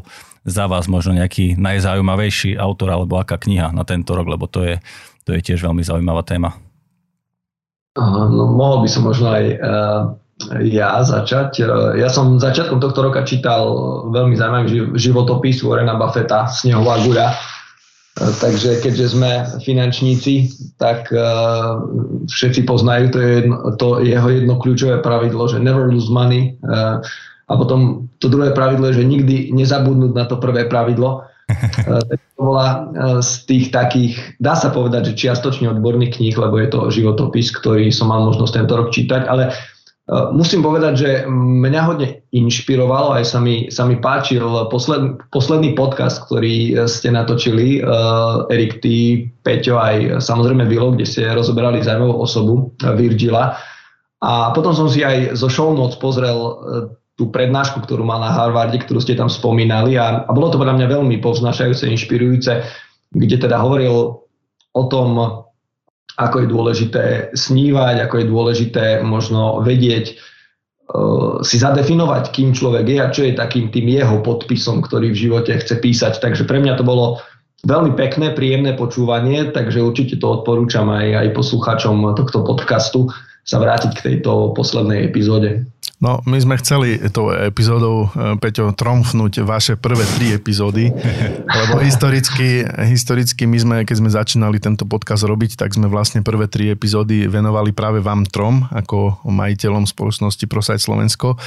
za vás možno nejaký najzaujímavejší autor alebo aká kniha na tento rok, lebo to je, to je tiež veľmi zaujímavá téma. No, mohol by som možno aj uh ja začať. Ja som začiatkom tohto roka čítal veľmi zaujímavý životopis Warrena Buffetta, Snehová guľa. Takže keďže sme finančníci, tak uh, všetci poznajú to, je jedno, to jeho jedno kľúčové pravidlo, že never lose money. Uh, a potom to druhé pravidlo je, že nikdy nezabudnúť na to prvé pravidlo. Uh, to bola z tých takých, dá sa povedať, že čiastočne odborných kníh, lebo je to životopis, ktorý som mal možnosť tento rok čítať, ale musím povedať, že mňa hodne inšpirovalo, aj sa mi, sa mi páčil posled, posledný podcast, ktorý eh, ste natočili, uh, Erik, ty, Peťo, aj samozrejme Vilo, kde ste rozoberali zaujímavú osobu, Virgila. A potom som si aj zo show notes pozrel tú prednášku, ktorú mal na Harvarde, ktorú ste tam spomínali a, a bolo to podľa mňa veľmi povznášajúce, inšpirujúce, kde teda hovoril o tom, ako je dôležité snívať, ako je dôležité možno vedieť, uh, si zadefinovať, kým človek je a čo je takým tým jeho podpisom, ktorý v živote chce písať. Takže pre mňa to bolo veľmi pekné, príjemné počúvanie, takže určite to odporúčam aj, aj poslucháčom tohto podcastu. Sa vrátiť k tejto poslednej epizóde. No, my sme chceli tou epizódou, e, Peťo, tromfnúť vaše prvé tri epizódy, lebo historicky, historicky my sme, keď sme začínali tento podcast robiť, tak sme vlastne prvé tri epizódy venovali práve vám trom, ako majiteľom spoločnosti Prosajt Slovensko.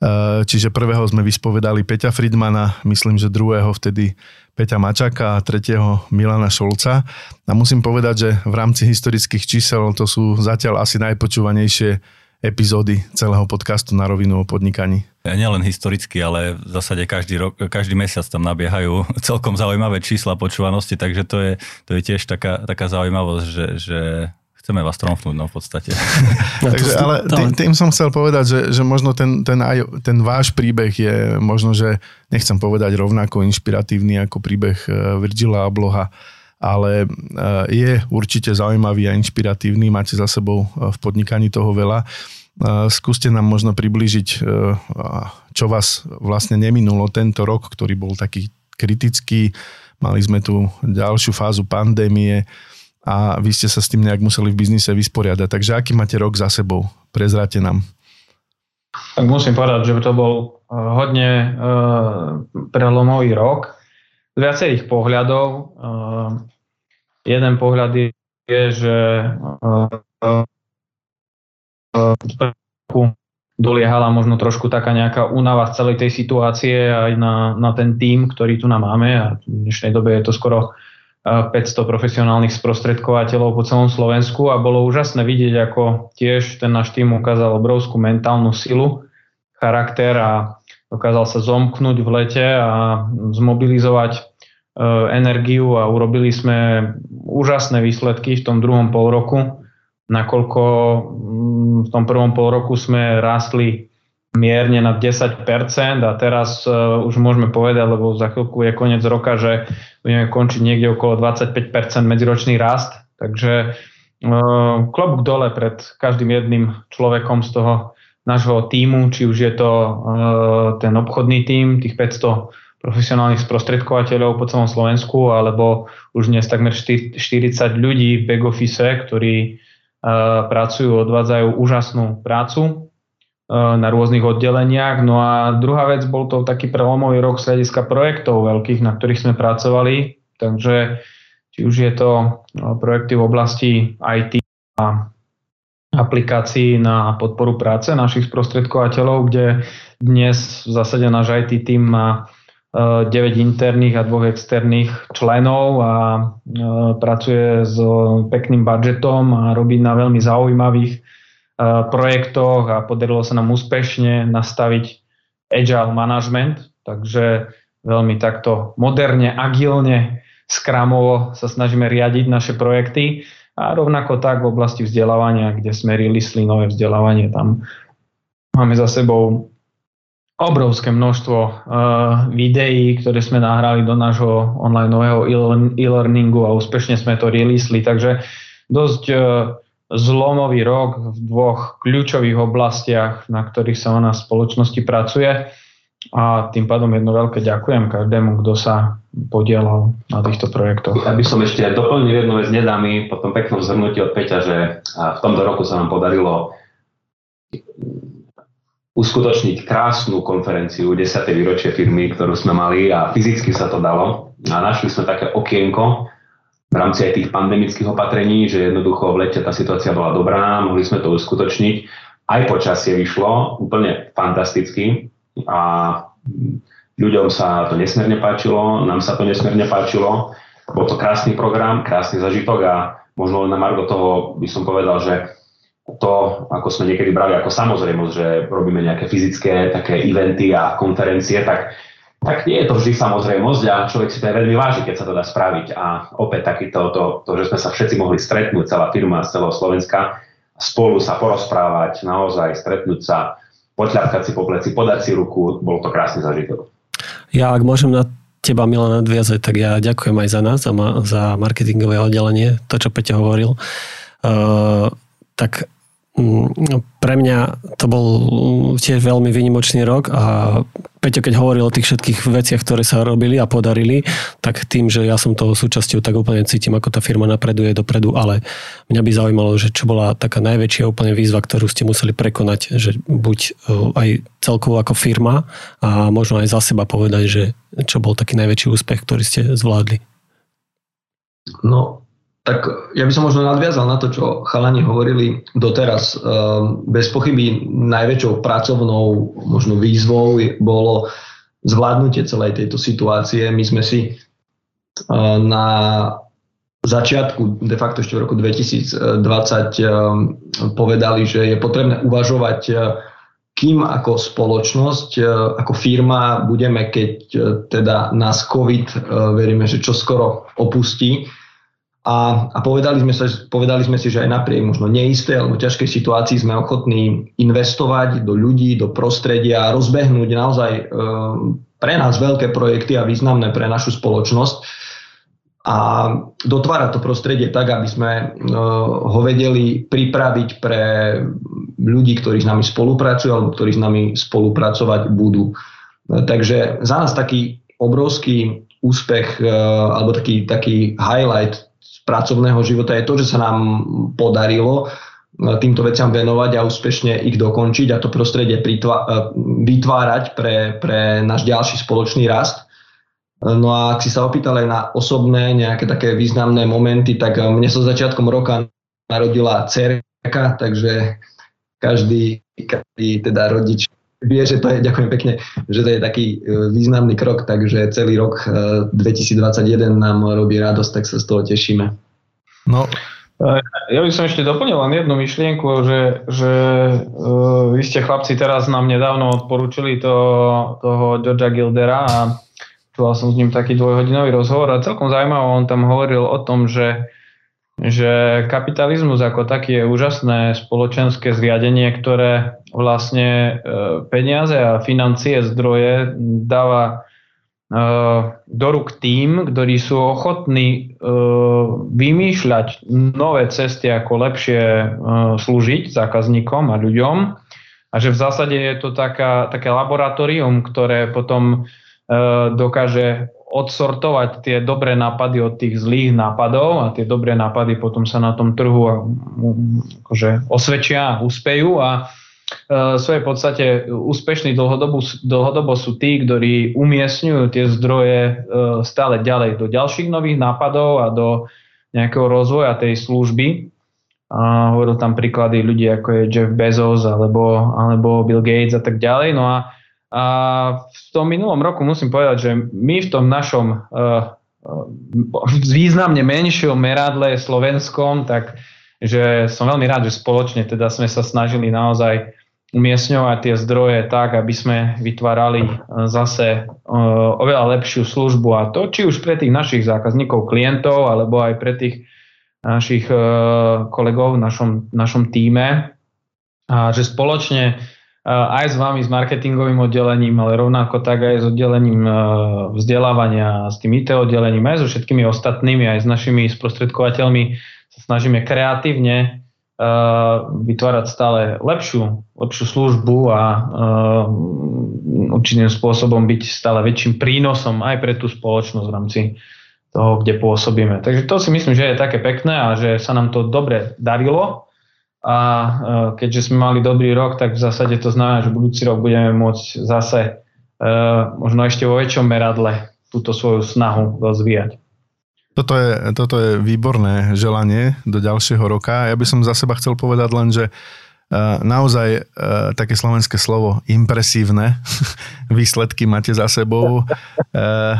E, čiže prvého sme vyspovedali Peťa Friedmana, myslím, že druhého vtedy Peťa Mačaka a tretieho Milana Šolca. A musím povedať, že v rámci historických čísel to sú zatiaľ asi najpočúvanejšie epizódy celého podcastu na rovinu o podnikaní. Nielen historicky, ale v zásade každý, rok, každý mesiac tam nabiehajú celkom zaujímavé čísla počúvanosti, takže to je, to je tiež taká, taká zaujímavosť, že, že chceme vás tromfnúť, no v podstate. Takže, ale tým, tým som chcel povedať, že, že možno ten, ten, aj, ten váš príbeh je možno, že nechcem povedať rovnako inšpiratívny ako príbeh eh, Virgila Abloha, ale eh, je určite zaujímavý a inšpiratívny, máte za sebou eh, v podnikaní toho veľa. Skúste nám možno približiť, čo vás vlastne neminulo tento rok, ktorý bol taký kritický. Mali sme tu ďalšiu fázu pandémie a vy ste sa s tým nejak museli v biznise vysporiadať. Takže aký máte rok za sebou? Prezráte nám. Tak musím povedať, že to bol hodne prelomový rok z viacerých pohľadov. Uh, jeden pohľad je, že uh, doliehala možno trošku taká nejaká únava z celej tej situácie aj na, na ten tím, ktorý tu nám máme a v dnešnej dobe je to skoro 500 profesionálnych sprostredkovateľov po celom Slovensku a bolo úžasné vidieť, ako tiež ten náš tým ukázal obrovskú mentálnu silu, charakter a dokázal sa zomknúť v lete a zmobilizovať E, energiu a urobili sme úžasné výsledky v tom druhom pol roku, nakoľko mm, v tom prvom pol roku sme rástli mierne na 10% a teraz uh, už môžeme povedať, lebo za chvíľku je koniec roka, že budeme končiť niekde okolo 25% medziročný rast, takže uh, klobúk dole pred každým jedným človekom z toho nášho týmu, či už je to uh, ten obchodný tím, tých 500 profesionálnych sprostredkovateľov po celom Slovensku, alebo už dnes takmer 40 ľudí v back office, ktorí pracujú, odvádzajú úžasnú prácu na rôznych oddeleniach. No a druhá vec, bol to taký prelomový rok z hľadiska projektov veľkých, na ktorých sme pracovali. Takže či už je to uh, projekty v oblasti IT a aplikácií na podporu práce našich sprostredkovateľov, kde dnes v zásade náš IT tým má 9 interných a dvoch externých členov a pracuje s pekným budžetom a robí na veľmi zaujímavých projektoch a podarilo sa nám úspešne nastaviť agile management, takže veľmi takto moderne, agilne, skramovo sa snažíme riadiť naše projekty a rovnako tak v oblasti vzdelávania, kde sme rilisli nové vzdelávanie, tam máme za sebou obrovské množstvo uh, videí, ktoré sme nahrali do nášho online e-learningu a úspešne sme to releasli, takže dosť uh, zlomový rok v dvoch kľúčových oblastiach, na ktorých sa nás v spoločnosti pracuje a tým pádom jedno veľké ďakujem každému, kto sa podielal na týchto projektoch. Ja by som ešte doplnil jednu vec, nedá mi po tom peknom zhrnutí od Peťa, že v tomto roku sa nám podarilo uskutočniť krásnu konferenciu 10. výročie firmy, ktorú sme mali a fyzicky sa to dalo. A našli sme také okienko v rámci aj tých pandemických opatrení, že jednoducho v lete tá situácia bola dobrá, mohli sme to uskutočniť. Aj počasie vyšlo úplne fantasticky a ľuďom sa to nesmierne páčilo, nám sa to nesmierne páčilo. Bol to krásny program, krásny zažitok a možno len na Margo toho by som povedal, že to, ako sme niekedy brali ako samozrejmosť, že robíme nejaké fyzické také eventy a konferencie, tak, tak nie je to vždy samozrejmosť a človek si to aj veľmi váži, keď sa to dá spraviť. A opäť takýto, to, to, že sme sa všetci mohli stretnúť, celá firma z celého Slovenska, spolu sa porozprávať, naozaj stretnúť sa, potľapkať si po pleci, podať si ruku, bol to krásny zažitok. Ja, ak môžem na teba, Milan, nadviazať, tak ja ďakujem aj za nás, za, ma, za marketingové oddelenie, to, čo Peťo hovoril. Uh, tak pre mňa to bol tiež veľmi vynimočný rok a Peťo, keď hovoril o tých všetkých veciach, ktoré sa robili a podarili, tak tým, že ja som toho súčasťou, tak úplne cítim, ako tá firma napreduje dopredu, ale mňa by zaujímalo, že čo bola taká najväčšia úplne výzva, ktorú ste museli prekonať, že buď e, aj celkovo ako firma a možno aj za seba povedať, že čo bol taký najväčší úspech, ktorý ste zvládli. No, tak ja by som možno nadviazal na to, čo chalani hovorili doteraz. Ehm, bez pochyby najväčšou pracovnou možno výzvou bolo zvládnutie celej tejto situácie. My sme si e, na začiatku, de facto ešte v roku 2020 e, povedali, že je potrebné uvažovať, e, kým ako spoločnosť, ako firma budeme, keď teda nás COVID, veríme, že čo skoro opustí, a, a povedali, sme sa, povedali sme si, že aj napriek možno neistej alebo ťažkej situácii sme ochotní investovať do ľudí, do prostredia, rozbehnúť naozaj e, pre nás veľké projekty a významné pre našu spoločnosť a dotvárať to prostredie tak, aby sme e, ho vedeli pripraviť pre ľudí, ktorí s nami spolupracujú alebo ktorí s nami spolupracovať budú. E, takže za nás taký obrovský úspech e, alebo taký, taký highlight pracovného života je to, že sa nám podarilo e, týmto veciam venovať a úspešne ich dokončiť a to prostredie e, vytvárať pre, pre náš ďalší spoločný rast. E, no a ak si sa opýtal aj na osobné nejaké také významné momenty, tak mne sa so začiatkom roka narodila cerka, takže každý, každý teda rodič vie, že to je, ďakujem pekne, že to je taký významný krok, takže celý rok 2021 nám robí radosť, tak sa z toho tešíme. No. Ja by som ešte doplnil len jednu myšlienku, že, že uh, vy ste chlapci teraz nám nedávno odporúčili to, toho Georgia Gildera a čúval som s ním taký dvojhodinový rozhovor a celkom zaujímavé, on tam hovoril o tom, že že kapitalizmus ako taký je úžasné spoločenské zriadenie, ktoré vlastne e, peniaze a financie, zdroje dáva e, do rúk tým, ktorí sú ochotní e, vymýšľať nové cesty, ako lepšie slúžiť zákazníkom a ľuďom. A že v zásade je to taká, také laboratórium, ktoré potom dokáže odsortovať tie dobré nápady od tých zlých nápadov a tie dobré nápady potom sa na tom trhu akože osvedčia a úspejú a v svojej podstate úspešní dlhodobo, dlhodobo sú tí, ktorí umiestňujú tie zdroje e, stále ďalej do ďalších nových nápadov a do nejakého rozvoja tej služby. A hovoril tam príklady ľudí ako je Jeff Bezos alebo, alebo Bill Gates a tak ďalej. No a a v tom minulom roku musím povedať, že my v tom našom uh, významne menšom meradle slovenskom, tak že som veľmi rád, že spoločne teda sme sa snažili naozaj umiestňovať tie zdroje tak, aby sme vytvárali e, zase oveľa lepšiu službu. A to či už pre tých našich zákazníkov, klientov, alebo aj pre tých našich kolegov v našom, našom týme. A že spoločne aj s vami, s marketingovým oddelením, ale rovnako tak aj s oddelením vzdelávania, s tým IT oddelením, aj so všetkými ostatnými, aj s našimi sprostredkovateľmi sa snažíme kreatívne vytvárať stále lepšiu, lepšiu službu a určitým spôsobom byť stále väčším prínosom aj pre tú spoločnosť v rámci toho, kde pôsobíme. Takže to si myslím, že je také pekné a že sa nám to dobre darilo a e, keďže sme mali dobrý rok, tak v zásade to znamená, že budúci rok budeme môcť zase e, možno ešte vo väčšom meradle túto svoju snahu rozvíjať. Toto je, toto je výborné želanie do ďalšieho roka. Ja by som za seba chcel povedať len, že e, naozaj také slovenské slovo impresívne výsledky máte za sebou.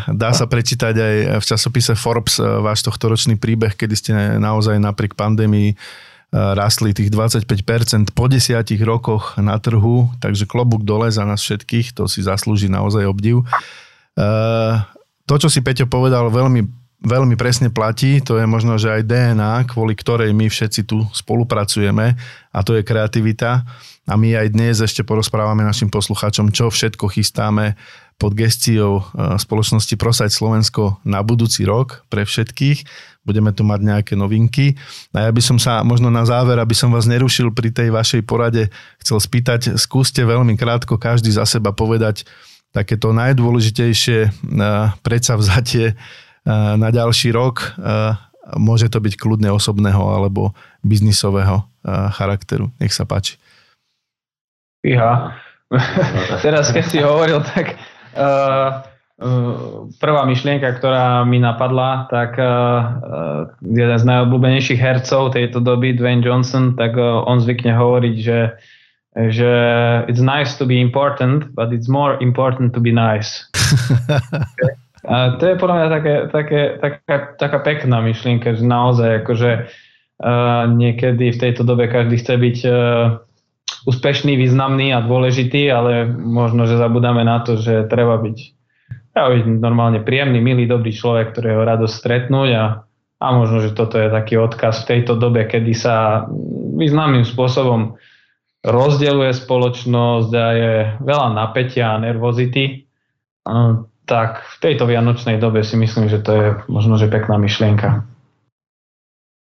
Dá sa prečítať aj v časopise Forbes váš tohtoročný príbeh, kedy ste naozaj napriek pandémii rastli tých 25% po desiatich rokoch na trhu, takže klobúk dole za nás všetkých, to si zaslúži naozaj obdiv. To, čo si Peťo povedal, veľmi veľmi presne platí, to je možno, že aj DNA, kvôli ktorej my všetci tu spolupracujeme a to je kreativita. A my aj dnes ešte porozprávame našim poslucháčom, čo všetko chystáme pod gestiou e, spoločnosti Prosajt Slovensko na budúci rok pre všetkých. Budeme tu mať nejaké novinky. A ja by som sa možno na záver, aby som vás nerušil pri tej vašej porade, chcel spýtať, skúste veľmi krátko každý za seba povedať takéto najdôležitejšie e, predsavzatie e, na ďalší rok. Môže to byť kľudne osobného alebo biznisového charakteru. Nech sa páči. Iha. Teraz, keď si hovoril, tak prvá myšlienka, ktorá mi napadla, tak uh, jeden z najobľúbenejších hercov tejto doby, Dwayne Johnson, tak uh, on zvykne hovoriť, že, že it's nice to be important, but it's more important to be nice. A to je podľa mňa také, také, taká, taká pekná myšlienka, že naozaj akože uh, niekedy v tejto dobe každý chce byť uh, úspešný, významný a dôležitý, ale možno, že zabudáme na to, že treba byť, treba byť normálne príjemný, milý, dobrý človek, ktorého radosť stretnúť a, a možno, že toto je taký odkaz v tejto dobe, kedy sa významným spôsobom rozdeľuje spoločnosť a je veľa napätia a nervozity, tak v tejto vianočnej dobe si myslím, že to je možno, že pekná myšlienka.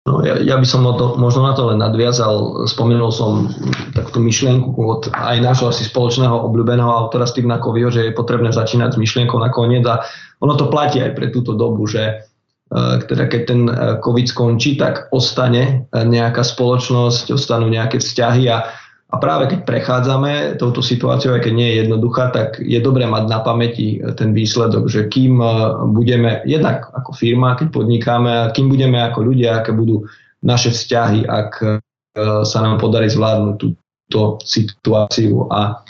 No, ja, ja by som to, možno na to len nadviazal. Spomenul som takú myšlienku od aj nášho asi spoločného obľúbeného autora Stevena Coveyho, že je potrebné začínať s myšlienkou nakoniec a ono to platí aj pre túto dobu, že e, teda keď ten e, COVID skončí, tak ostane nejaká spoločnosť, ostanú nejaké vzťahy a a práve keď prechádzame touto situáciou, aj keď nie je jednoduchá, tak je dobré mať na pamäti ten výsledok, že kým e, budeme, jednak ako firma, keď podnikáme, kým budeme ako ľudia, aké budú naše vzťahy, ak e, sa nám podarí zvládnuť túto situáciu a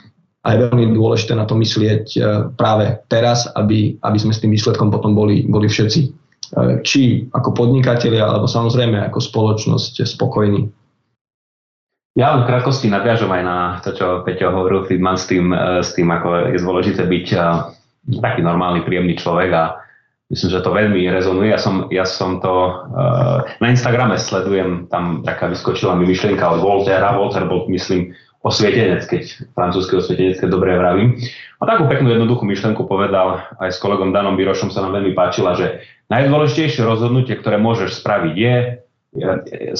a je veľmi dôležité na to myslieť práve teraz, aby, aby sme s tým výsledkom potom boli, boli všetci, či ako podnikatelia, alebo samozrejme ako spoločnosť spokojní. Ja len v krátkosti nadviažem aj na to, čo Peťo hovoril Friedman s tým, e, s tým ako je dôležité byť e, taký normálny, príjemný človek a myslím, že to veľmi rezonuje. Ja som, ja som to uh, na Instagrame sledujem, tam taká vyskočila mi myšlienka od Voltera. Volter bol, myslím, osvietenec, keď francúzsky osvietenec, keď dobre vravím. A takú peknú jednoduchú myšlienku povedal aj s kolegom Danom Birošom sa nám veľmi páčila, že najdôležitejšie rozhodnutie, ktoré môžeš spraviť je,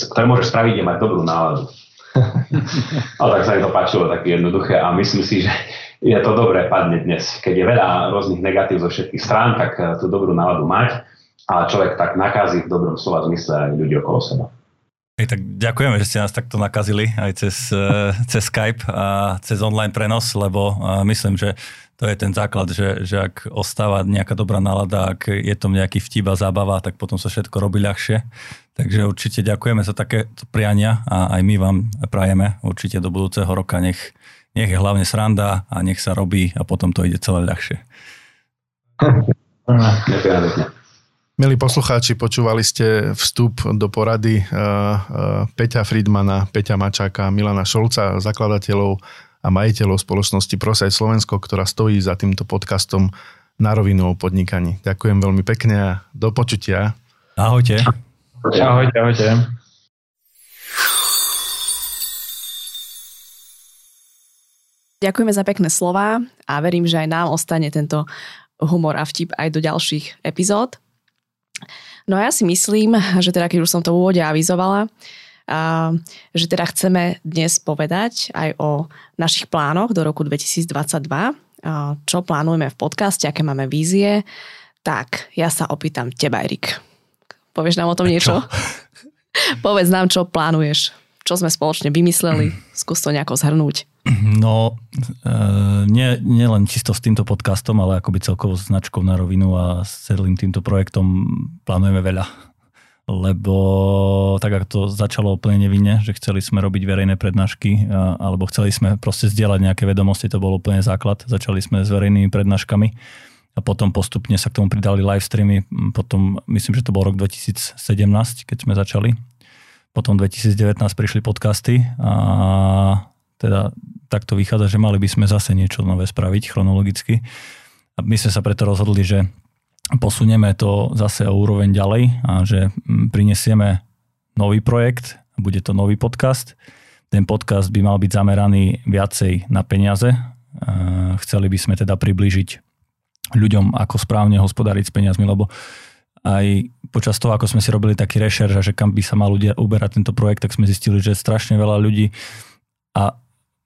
ktoré môžeš spraviť je mať dobrú náladu. Ale tak sa mi to páčilo také jednoduché a myslím si, že je to dobré padne dnes. Keď je veľa rôznych negatív zo všetkých strán, tak tú dobrú náladu mať a človek tak nakazí v dobrom slova zmysle aj ľudí okolo seba. Hej, tak ďakujeme, že ste nás takto nakazili aj cez, eh, cez Skype a cez online prenos, lebo eh, myslím, že to je ten základ, že, že ak ostáva nejaká dobrá nálada, ak je to nejaký vtip a zábava, tak potom sa všetko robí ľahšie. Takže určite ďakujeme za také priania a aj my vám prajeme určite do budúceho roka. Nech, nech je hlavne sranda a nech sa robí a potom to ide celé ľahšie. Milí poslucháči, počúvali ste vstup do porady uh, uh, Peťa Friedmana, Peťa Mačáka, Milana Šolca, zakladateľov a majiteľov spoločnosti Prosaj Slovensko, ktorá stojí za týmto podcastom na rovinu o podnikaní. Ďakujem veľmi pekne a do počutia. Ahojte. Ahojte, ahojte. Ďakujeme za pekné slova a verím, že aj nám ostane tento humor a vtip aj do ďalších epizód. No ja si myslím, že teda keď už som to v úvode avizovala, a, že teda chceme dnes povedať aj o našich plánoch do roku 2022, a, čo plánujeme v podcaste, aké máme vízie. Tak, ja sa opýtam teba, Erik. Povieš nám o tom niečo? Povedz nám, čo plánuješ. Čo sme spoločne vymysleli. Skús to nejako zhrnúť. No, e, nie, nie len čisto s týmto podcastom, ale akoby celkovou značkou na rovinu a s celým týmto projektom plánujeme veľa. Lebo tak, ako to začalo úplne nevinne, že chceli sme robiť verejné prednášky alebo chceli sme proste zdieľať nejaké vedomosti, to bol úplne základ. Začali sme s verejnými prednáškami a potom postupne sa k tomu pridali live streamy, potom myslím, že to bol rok 2017, keď sme začali. Potom 2019 prišli podcasty a teda takto vychádza, že mali by sme zase niečo nové spraviť chronologicky. A my sme sa preto rozhodli, že posunieme to zase o úroveň ďalej a že prinesieme nový projekt, bude to nový podcast. Ten podcast by mal byť zameraný viacej na peniaze. Chceli by sme teda priblížiť ľuďom, ako správne hospodáriť s peniazmi, lebo aj počas toho, ako sme si robili taký rešerž, že kam by sa mal ľudia uberať tento projekt, tak sme zistili, že strašne veľa ľudí a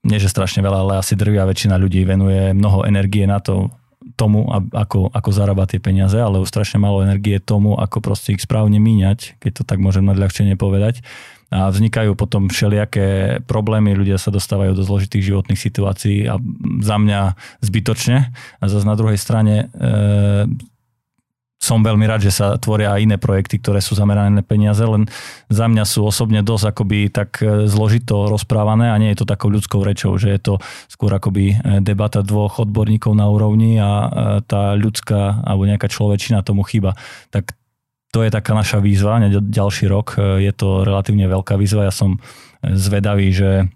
nie, že strašne veľa, ale asi drvia väčšina ľudí venuje mnoho energie na to, tomu, ako, ako zarábať tie peniaze, ale už strašne málo energie tomu, ako proste ich správne míňať, keď to tak môžem nadľahčenie povedať. A vznikajú potom všelijaké problémy, ľudia sa dostávajú do zložitých životných situácií a za mňa zbytočne. A zase na druhej strane e, som veľmi rád, že sa tvoria aj iné projekty, ktoré sú zamerané na peniaze, len za mňa sú osobne dosť akoby tak e, zložito rozprávané a nie je to takou ľudskou rečou, že je to skôr akoby e, debata dvoch odborníkov na úrovni a e, tá ľudská alebo nejaká človečina tomu chyba. Tak to je taká naša výzva, ďalší rok je to relatívne veľká výzva. Ja som zvedavý, že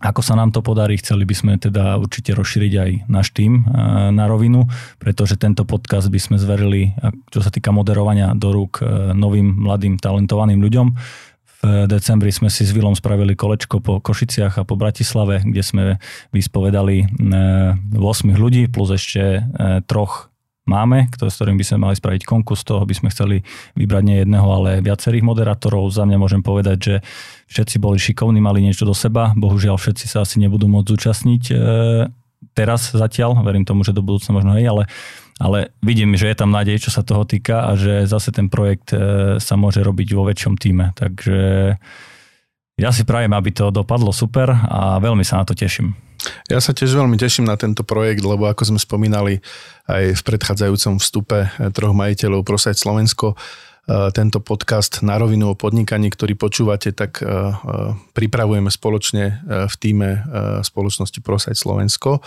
ako sa nám to podarí, chceli by sme teda určite rozšíriť aj náš tým eh, na rovinu, pretože tento podcast by sme zverili, čo sa týka moderovania, do rúk eh, novým, mladým, talentovaným ľuďom. V decembri sme si s Vilom spravili kolečko po Košiciach a po Bratislave, kde sme vyspovedali 8 eh, ľudí plus ešte troch máme, ktoré, s ktorým by sme mali spraviť konkurs, toho by sme chceli vybrať nie jedného, ale viacerých moderátorov. Za mňa môžem povedať, že všetci boli šikovní, mali niečo do seba, bohužiaľ všetci sa asi nebudú môcť zúčastniť e, teraz zatiaľ, verím tomu, že do budúcna možno hej, ale ale vidím, že je tam nádej, čo sa toho týka a že zase ten projekt e, sa môže robiť vo väčšom týme. Takže ja si prajem, aby to dopadlo super a veľmi sa na to teším. Ja sa tiež veľmi teším na tento projekt, lebo ako sme spomínali aj v predchádzajúcom vstupe eh, troch majiteľov Prosať Slovensko, eh, tento podcast na rovinu o podnikaní, ktorý počúvate, tak eh, pripravujeme spoločne v týme spoločnosti Prosať Slovensko.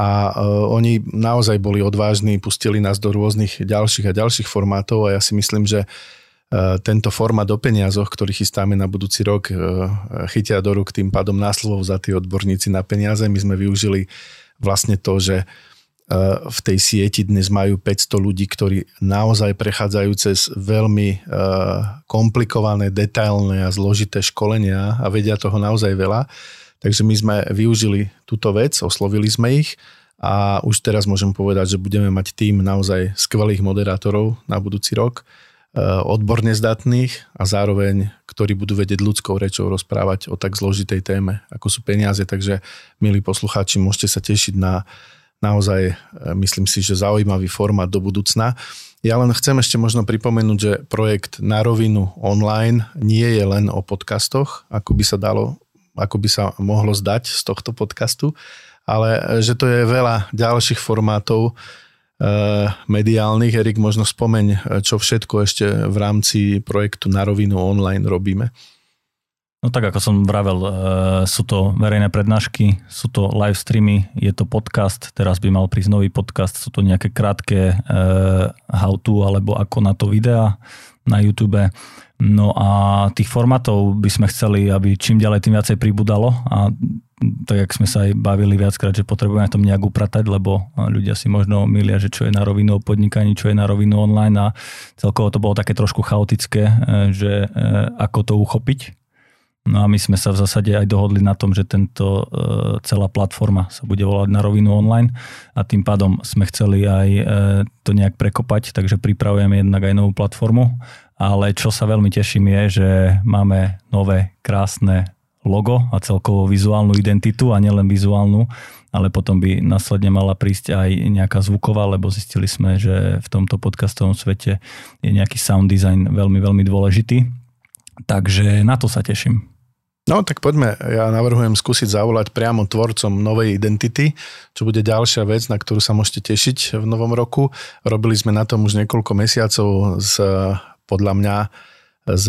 A oni naozaj boli odvážni, pustili nás do rôznych ďalších a ďalších formátov a ja si myslím, že tento formát o peniazoch, ktorý chystáme na budúci rok, e, chytia do rúk tým pádom náslovov za tí odborníci na peniaze. My sme využili vlastne to, že e, v tej sieti dnes majú 500 ľudí, ktorí naozaj prechádzajú cez veľmi komplikované, detailné a zložité školenia a vedia toho naozaj veľa. Takže my sme využili túto vec, oslovili sme ich a už teraz môžem povedať, že budeme mať tým naozaj skvelých moderátorov na budúci rok odborne zdatných a zároveň, ktorí budú vedieť ľudskou rečou rozprávať o tak zložitej téme, ako sú peniaze. Takže, milí poslucháči, môžete sa tešiť na naozaj, eh, myslím si, že zaujímavý formát do budúcna. Ja len chcem ešte možno pripomenúť, že projekt Na rovinu online nie je len o podcastoch, ako by sa dalo, ako by sa mohlo zdať z tohto podcastu, ale eh, že to je veľa ďalších formátov, Eh, mediálnych. Erik, možno spomeň, eh, čo všetko ešte v rámci projektu Na rovinu online robíme. No tak ako som vravel, eh, sú to verejné prednášky, sú to live streamy, je to podcast, teraz by mal prísť nový podcast, sú to nejaké krátke how to alebo ako na to videa na YouTube. No a tých formátov by sme chceli, aby čím ďalej tým viacej pribudalo a tak jak sme sa aj bavili viackrát, že potrebujeme tom nejak upratať, lebo ľudia si možno milia, že čo je na rovinu podnikaní, čo je na rovinu online a celkovo to bolo také trošku chaotické, e, že e, ako to uchopiť. No a my sme sa v zásade aj dohodli na tom, že tento, e, celá platforma sa bude volať na rovinu online a tým pádom sme chceli aj to nejak prekopať, takže pripravujeme jednak aj novú platformu, ale čo sa veľmi teším je, že máme nové krásne logo a celkovo vizuálnu identitu a nielen vizuálnu, ale potom by následne mala prísť aj nejaká zvuková, lebo zistili sme, že v tomto podcastovom svete je nejaký sound design veľmi, veľmi dôležitý. Takže na to sa teším. No tak poďme, ja navrhujem skúsiť zavolať priamo tvorcom novej identity, čo bude ďalšia vec, na ktorú sa môžete tešiť v novom roku. Robili sme na tom už niekoľko mesiacov z podľa mňa s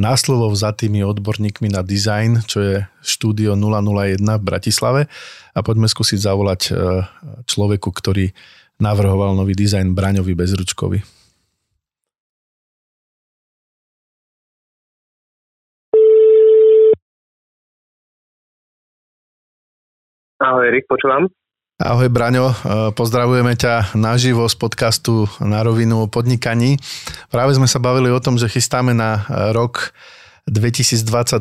náslovov za tými odborníkmi na design, čo je štúdio 001 v Bratislave a poďme skúsiť zavolať e, človeku, ktorý navrhoval nový dizajn Braňovi Bezručkovi. Ahoj, Erik, počúvam. Ahoj Braňo, pozdravujeme ťa naživo z podcastu Na rovinu o podnikaní. Práve sme sa bavili o tom, že chystáme na rok 2022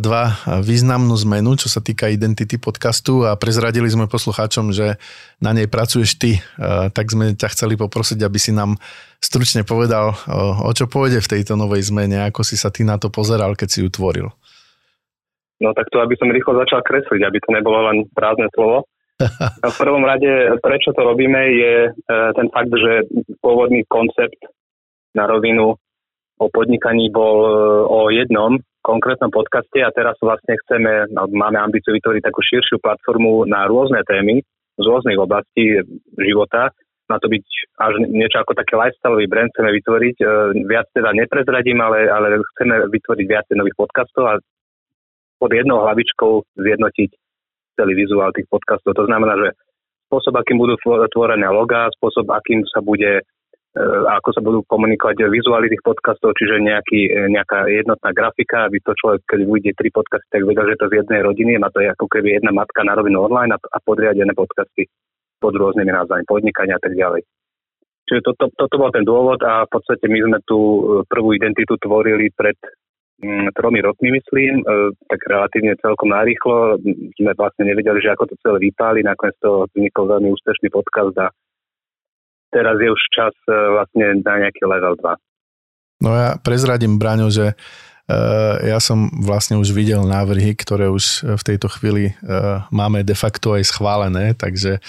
významnú zmenu, čo sa týka identity podcastu a prezradili sme poslucháčom, že na nej pracuješ ty. Tak sme ťa chceli poprosiť, aby si nám stručne povedal, o čo pôjde v tejto novej zmene, ako si sa ty na to pozeral, keď si ju tvoril. No tak to, aby som rýchlo začal kresliť, aby to nebolo len prázdne slovo. V prvom rade, prečo to robíme, je e, ten fakt, že pôvodný koncept na rovinu o podnikaní bol e, o jednom konkrétnom podcaste a teraz vlastne chceme, no, máme ambíciu vytvoriť takú širšiu platformu na rôzne témy z rôznych oblastí života. Má to byť až niečo ako také lifestyleový brand chceme vytvoriť. E, viac teda neprezradím, ale, ale chceme vytvoriť viac nových podcastov a pod jednou hlavičkou zjednotiť celý vizuál tých podcastov. To znamená, že spôsob, akým budú tvorené logá, spôsob, akým sa bude e, ako sa budú komunikovať vizuály tých podcastov, čiže nejaký, e, nejaká jednotná grafika, aby to človek, keď uvidí tri podcasty, tak vedel, že to z jednej rodiny, má to je ako keby jedna matka na rovinu online a, podriadené podcasty pod rôznymi názvami podnikania a tak ďalej. Čiže toto to, to, to bol ten dôvod a v podstate my sme tú e, prvú identitu tvorili pred tromi rokmi, myslím, e, tak relatívne celkom narýchlo. Sme vlastne nevedeli, že ako to celé vypáli, nakoniec to vznikol veľmi úspešný podcast a teraz je už čas e, vlastne na nejaký level 2. No ja prezradím, Braňo, že e, ja som vlastne už videl návrhy, ktoré už v tejto chvíli máme de facto aj schválené, takže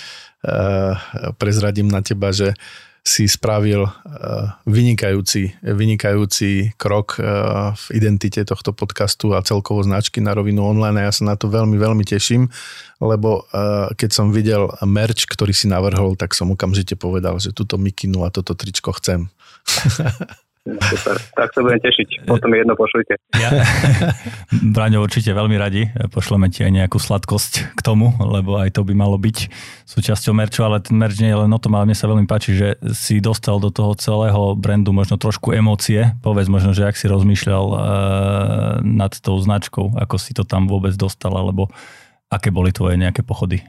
prezradím na teba, že si spravil eh, vynikajúci, vynikajúci krok eh, v identite tohto podcastu a celkovo značky na rovinu online a ja sa na to veľmi, veľmi teším, lebo eh, keď som videl merch, ktorý si navrhol, tak som okamžite povedal, že túto mikinu a toto tričko chcem. Super, tak sa budem tešiť. Potom jedno pošlite. Ja. Braňo, určite veľmi radi. Pošleme ti aj nejakú sladkosť k tomu, lebo aj to by malo byť súčasťou merču, ale ten merč nie je len o tom, ale mne sa veľmi páči, že si dostal do toho celého brandu možno trošku emócie. Povedz možno, že ak si rozmýšľal uh, nad tou značkou, ako si to tam vôbec dostal, alebo aké boli tvoje nejaké pochody?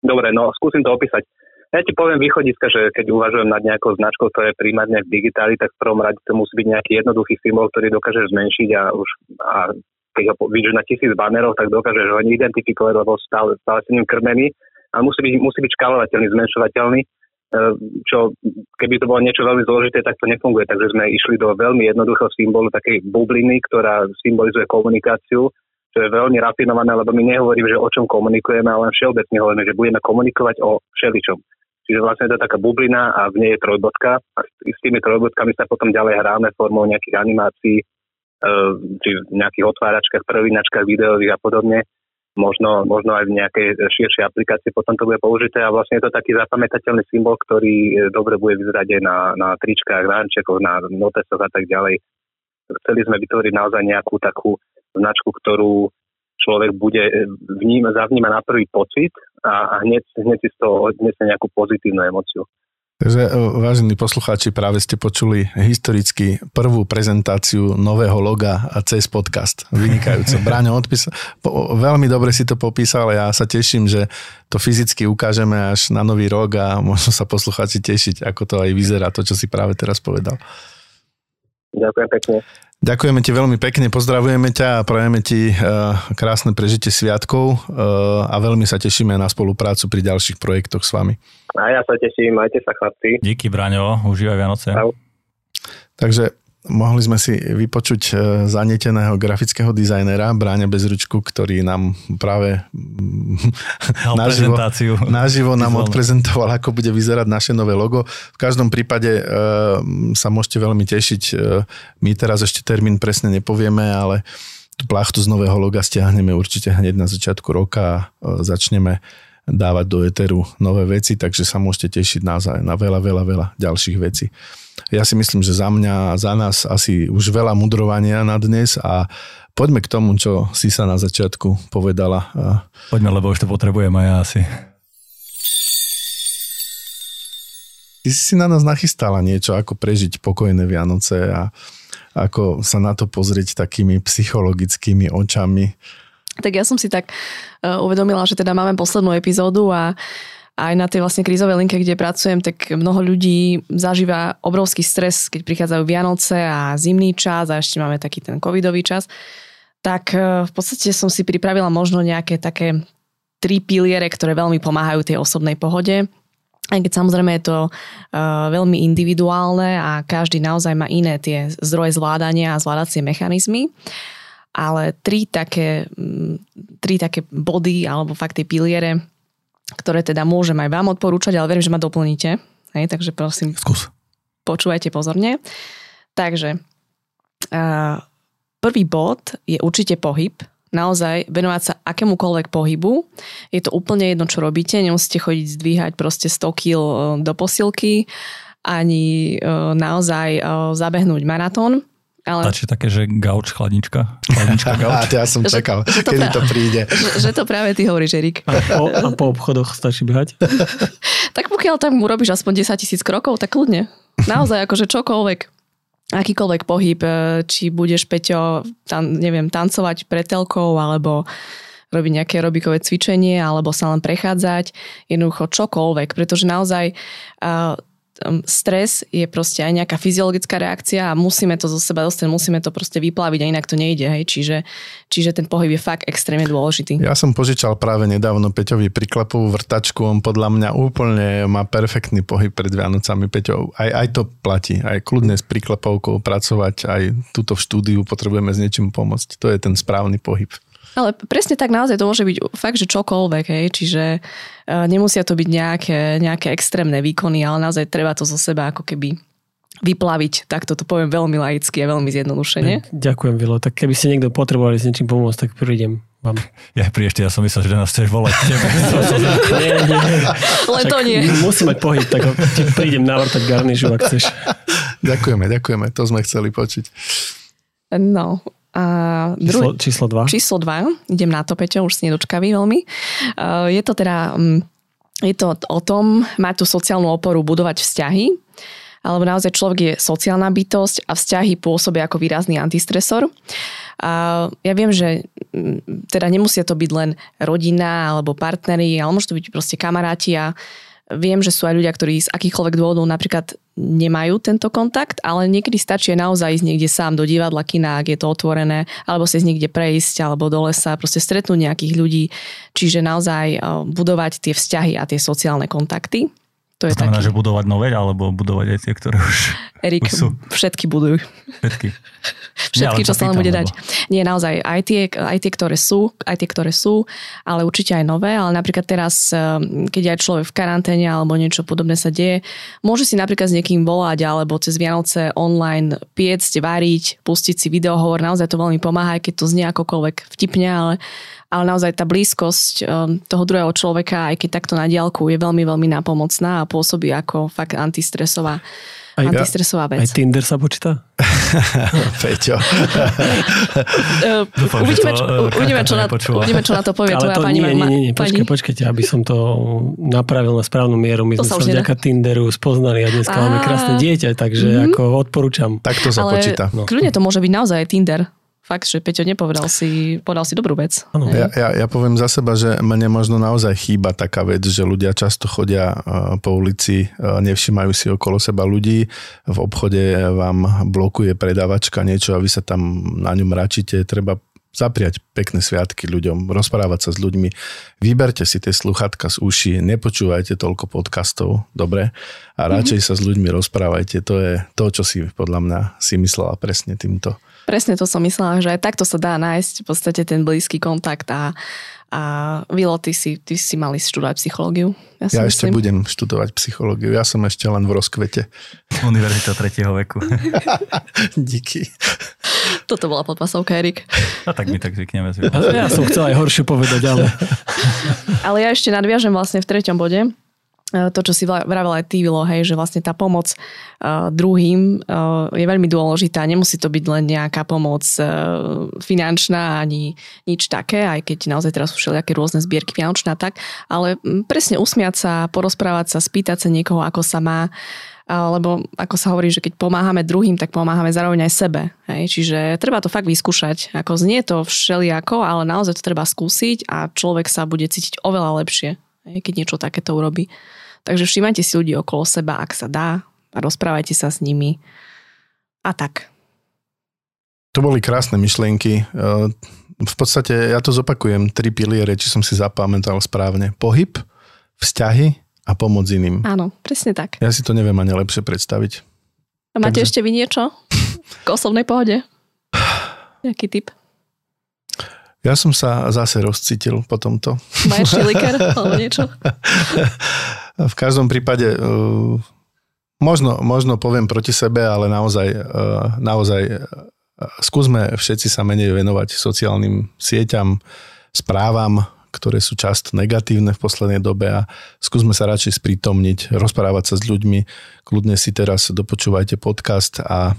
Dobre, no skúsim to opísať. Ja ti poviem východiska, že keď uvažujem nad nejakou značkou, ktorá je primárne v digitáli, tak v prvom rade to musí byť nejaký jednoduchý symbol, ktorý dokážeš zmenšiť a už a keď ho vidíš na tisíc banerov, tak dokážeš ho identifikovať, lebo stále, stále si ním krmený a musí byť, musí byť škálovateľný, zmenšovateľný, e, čo keby to bolo niečo veľmi zložité, tak to nefunguje. Takže sme išli do veľmi jednoduchého symbolu, takej bubliny, ktorá symbolizuje komunikáciu, čo je veľmi rafinované, lebo my nehovoríme, že o čom komunikujeme, ale len všeobecne hovoríme, že budeme komunikovať o všeličom. Čiže vlastne to je taká bublina a v nej je trojbodka a s tými trojbodkami sa potom ďalej hráme formou nejakých animácií, e, či v nejakých otváračkách, prvinačkách videových a podobne. Možno, možno aj v nejakej širšej aplikácii potom to bude použité a vlastne je to taký zapamätateľný symbol, ktorý e, dobre bude vyzerať aj na, na tričkách, na ančekoch, na notesoch a tak ďalej. Chceli sme vytvoriť naozaj nejakú takú značku, ktorú človek bude vníma, zavníma na prvý pocit a, a hneď, hneď si z toho odniesie nejakú pozitívnu emociu. Takže, e, vážení poslucháči, práve ste počuli historicky prvú prezentáciu nového loga cez podcast. Vynikajúce. Bráňo odpísal, veľmi dobre si to popísal, ja sa teším, že to fyzicky ukážeme až na nový rok a možno sa poslucháči tešiť, ako to aj vyzerá, to, čo si práve teraz povedal. Ďakujem pekne. Ďakujeme ti veľmi pekne, pozdravujeme ťa a prajeme ti eh, krásne prežitie sviatkov eh, a veľmi sa tešíme na spoluprácu pri ďalších projektoch s vami. A ja sa teším, majte sa chlapci. Díky Braňo, užívaj Vianoce. Takže mohli sme si vypočuť e, zanieteného grafického dizajnera Bráňa Bezručku, ktorý nám práve mm, naživo, naživo nám odprezentoval, ako bude vyzerať naše nové logo. V každom prípade e, sa môžete veľmi tešiť. E, my teraz ešte termín presne nepovieme, ale tú plachtu z nového loga stiahneme určite hneď na začiatku roka a začneme dávať do eteru nové veci, takže sa môžete tešiť naozaj na veľa, veľa, veľa ďalších vecí. Ja si myslím, že za mňa, za nás asi už veľa mudrovania na dnes a poďme k tomu, čo si sa na začiatku povedala. Poďme, lebo už to potrebujem aj ja asi. Ty si na nás nachystala niečo, ako prežiť pokojné Vianoce a ako sa na to pozrieť takými psychologickými očami tak ja som si tak uh, uvedomila, že teda máme poslednú epizódu a aj na tej vlastne krízovej linke, kde pracujem, tak mnoho ľudí zažíva obrovský stres, keď prichádzajú Vianoce a zimný čas a ešte máme taký ten covidový čas. Tak e, v podstate som si pripravila možno nejaké také tri piliere, ktoré veľmi pomáhajú tej osobnej pohode. Aj keď samozrejme je to uh, veľmi individuálne a každý naozaj má iné tie zdroje zvládania a zvládacie mechanizmy. Ale tri také, tri také body alebo fakt tie piliere, ktoré teda môžem aj vám odporúčať, ale verím, že ma doplníte. Hej, takže prosím, Skús. počúvajte pozorne. Takže uh, prvý bod je určite pohyb. Naozaj venovať sa akémukoľvek pohybu. Je to úplne jedno, čo robíte. Nemusíte chodiť zdvíhať proste 100 kg do posilky ani uh, naozaj uh, zabehnúť maratón. Ale... Stačí také, že gauč, chladnička. chladnička gauč. ja som čakal, že, že kedy to, to príde. Že, že to práve ty hovoríš, Erik. A po, a po obchodoch stačí behať? tak pokiaľ tam urobíš aspoň 10 tisíc krokov, tak kľudne. Naozaj, akože čokoľvek. Akýkoľvek pohyb, e, či budeš, Peťo, tam, neviem, tancovať pred telkou, alebo robiť nejaké aerobikové cvičenie, alebo sa len prechádzať, jednoducho čokoľvek, pretože naozaj uh, stres je proste aj nejaká fyziologická reakcia a musíme to zo seba dostať, musíme to proste vyplaviť a inak to nejde. Hej. Čiže, čiže ten pohyb je fakt extrémne dôležitý. Ja som požičal práve nedávno Peťovi priklepovú vrtačku, on podľa mňa úplne má perfektný pohyb pred Vianocami. Peťo, aj, aj to platí, aj kľudne s priklepovkou pracovať, aj túto v štúdiu potrebujeme s niečím pomôcť. To je ten správny pohyb. Ale presne tak naozaj to môže byť fakt, že čokoľvek, hej, čiže uh, nemusia to byť nejaké, nejaké extrémne výkony, ale naozaj treba to zo seba ako keby vyplaviť, tak toto poviem veľmi laicky a veľmi zjednodušene. Ďakujem, Vilo. Tak keby ste niekto potrebovali s niečím pomôcť, tak prídem vám. Ja pri ešte, ja som myslel, že nás chceš volať tebe. nie, nie. Len to nie. Musí mať pohyb, tak ti prídem navrtať garnižu, ak chceš. ďakujeme, ďakujeme, to sme chceli počuť. No, a druhý, číslo 2. Číslo 2. Idem na to, Peťo, už si nedočkavý veľmi. Je to teda mm, je to o tom mať tú sociálnu oporu, budovať vzťahy, alebo naozaj človek je sociálna bytosť a vzťahy pôsobia ako výrazný antistresor. A ja viem, že mm, teda nemusia to byť len rodina alebo partnery, ale môžu to byť proste kamaráti a Viem, že sú aj ľudia, ktorí z akýchkoľvek dôvodov napríklad nemajú tento kontakt, ale niekedy stačí naozaj ísť niekde sám do divadla, kina, ak je to otvorené, alebo si niekde prejsť, alebo do lesa, proste stretnúť nejakých ľudí. Čiže naozaj budovať tie vzťahy a tie sociálne kontakty. To, je znamená, taký... že budovať nové, alebo budovať aj tie, ktoré už, Erik, už sú? všetky budujú. Všetky. všetky, Nie, čo sa len bude dať. Nie, naozaj, aj tie, aj tie, ktoré sú, aj tie, ktoré sú, ale určite aj nové, ale napríklad teraz, ehm, keď aj človek v karanténe alebo niečo podobné sa deje, môže si napríklad s niekým volať alebo cez Vianoce online piecť, variť, pustiť si videohovor, naozaj to veľmi pomáha, keď to znie akokoľvek vtipne, ale ale naozaj tá blízkosť um, toho druhého človeka, aj keď takto na diálku, je veľmi, veľmi napomocná a pôsobí ako fakt antistresová aj, antistresová vec. Aj Tinder sa počíta? Peťo. Dúfam, uvidíme, čo, uvidíme, čo na, uvidíme, čo na to povie Ale tvoja to pani. Nie, nie, nie, nie. Počkaj, počkajte, aby som to napravil na správnu mieru. My to sme sa vďaka Tinderu spoznali a dneska máme krásne dieťa, takže mm-hmm. ako odporúčam. Tak to sa Ale počíta. No. Kľudne to môže byť naozaj Tinder fakt, že Peťo nepovedal si, povedal si dobrú vec. Ano. Ja, ja, ja poviem za seba, že mne možno naozaj chýba taká vec, že ľudia často chodia uh, po ulici, uh, nevšimajú si okolo seba ľudí, v obchode vám blokuje predávačka niečo a vy sa tam na ňom račíte, treba zapriať pekné sviatky ľuďom, rozprávať sa s ľuďmi. Vyberte si tie sluchatka z uší, nepočúvajte toľko podcastov, dobre? A radšej mm-hmm. sa s ľuďmi rozprávajte. To je to, čo si podľa mňa si myslela presne týmto. Presne to som myslela, že aj takto sa dá nájsť v podstate ten blízky kontakt a, a Vilo, ty si, ty si mali študovať psychológiu. Ja, ja ešte budem študovať psychológiu. Ja som ešte len v rozkvete. Univerzita tretieho veku. Díky. Toto bola podpasovka, Erik. A tak my tak zvykneme. Ja som chcel aj horšie povedať, ale... ale ja ešte nadviažem vlastne v treťom bode to, čo si vravel aj ty, Vilo, hej, že vlastne tá pomoc uh, druhým uh, je veľmi dôležitá. Nemusí to byť len nejaká pomoc uh, finančná ani nič také, aj keď naozaj teraz sú všelijaké rôzne zbierky a tak, ale presne usmiať sa, porozprávať sa, spýtať sa niekoho, ako sa má, lebo ako sa hovorí, že keď pomáhame druhým, tak pomáhame zároveň aj sebe. Hej? Čiže treba to fakt vyskúšať. Ako znie to všelijako, ale naozaj to treba skúsiť a človek sa bude cítiť oveľa lepšie keď niečo takéto urobí. Takže všímajte si ľudí okolo seba, ak sa dá, a rozprávajte sa s nimi. A tak. To boli krásne myšlienky. V podstate ja to zopakujem, tri piliere, či som si zapamätal správne. Pohyb, vzťahy a pomoc iným. Áno, presne tak. Ja si to neviem ani lepšie predstaviť. A máte Takže... ešte vy niečo k osobnej pohode? Jaký typ? Ja som sa zase rozcítil po tomto. Má ešte liker alebo niečo? v každom prípade uh, možno, možno poviem proti sebe, ale naozaj, uh, naozaj uh, skúsme všetci sa menej venovať sociálnym sieťam, správam, ktoré sú často negatívne v poslednej dobe a skúsme sa radšej sprítomniť, rozprávať sa s ľuďmi. Kľudne si teraz dopočúvajte podcast a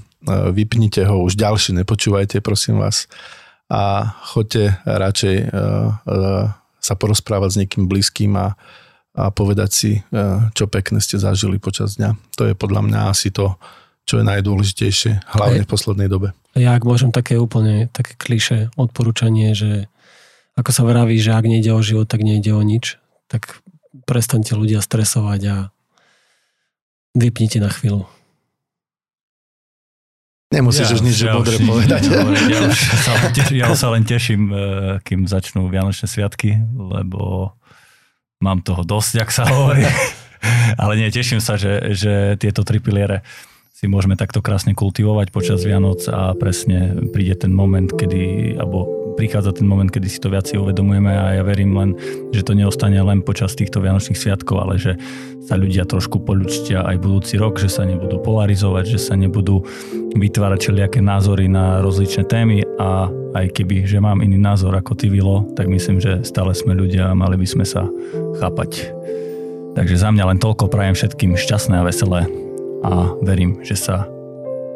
vypnite ho, už ďalší nepočúvajte, prosím vás a choďte radšej sa porozprávať s niekým blízkym a, a povedať si, uh, čo pekné ste zažili počas dňa. To je podľa mňa asi to, čo je najdôležitejšie, hlavne v poslednej dobe. Ja ak môžem také úplne také kliše odporúčanie, že ako sa vraví, že ak nejde o život, tak nejde o nič, tak prestaňte ľudia stresovať a vypnite na chvíľu. Nemusíš ja, už nič ja povedať. Ja, už sa len teším, ja sa len teším, kým začnú Vianočné sviatky, lebo mám toho dosť, ak sa hovorí. Ale nie, teším sa, že, že tieto tri piliere si môžeme takto krásne kultivovať počas Vianoc a presne príde ten moment, kedy, alebo prichádza ten moment, kedy si to viac uvedomujeme a ja verím len, že to neostane len počas týchto Vianočných sviatkov, ale že sa ľudia trošku poľučtia aj budúci rok, že sa nebudú polarizovať, že sa nebudú vytvárať všelijaké názory na rozličné témy a aj keby, že mám iný názor ako ty, Vilo, tak myslím, že stále sme ľudia a mali by sme sa chápať. Takže za mňa len toľko prajem všetkým šťastné a veselé a verím, že sa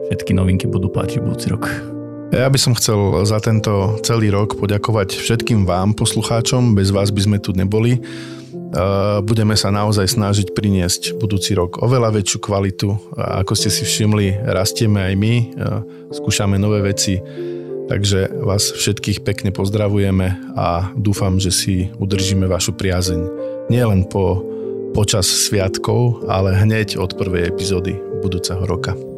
všetky novinky budú páčiť budúci rok. Ja by som chcel za tento celý rok poďakovať všetkým vám, poslucháčom. Bez vás by sme tu neboli. Budeme sa naozaj snažiť priniesť budúci rok oveľa väčšiu kvalitu. Ako ste si všimli, rastieme aj my, skúšame nové veci. Takže vás všetkých pekne pozdravujeme a dúfam, že si udržíme vašu priazeň nielen po, počas sviatkov, ale hneď od prvej epizódy budúceho roka.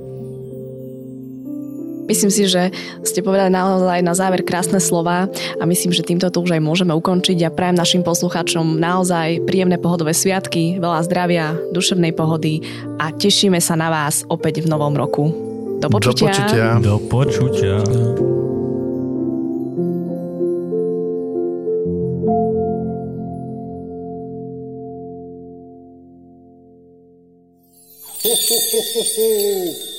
Myslím si, že ste povedali naozaj na záver krásne slova a myslím, že týmto to už aj môžeme ukončiť. Ja prajem našim poslucháčom naozaj príjemné pohodové sviatky, veľa zdravia, duševnej pohody a tešíme sa na vás opäť v novom roku. Do počutia. Do počutia. Do počutia. Ho, ho, ho, ho, ho.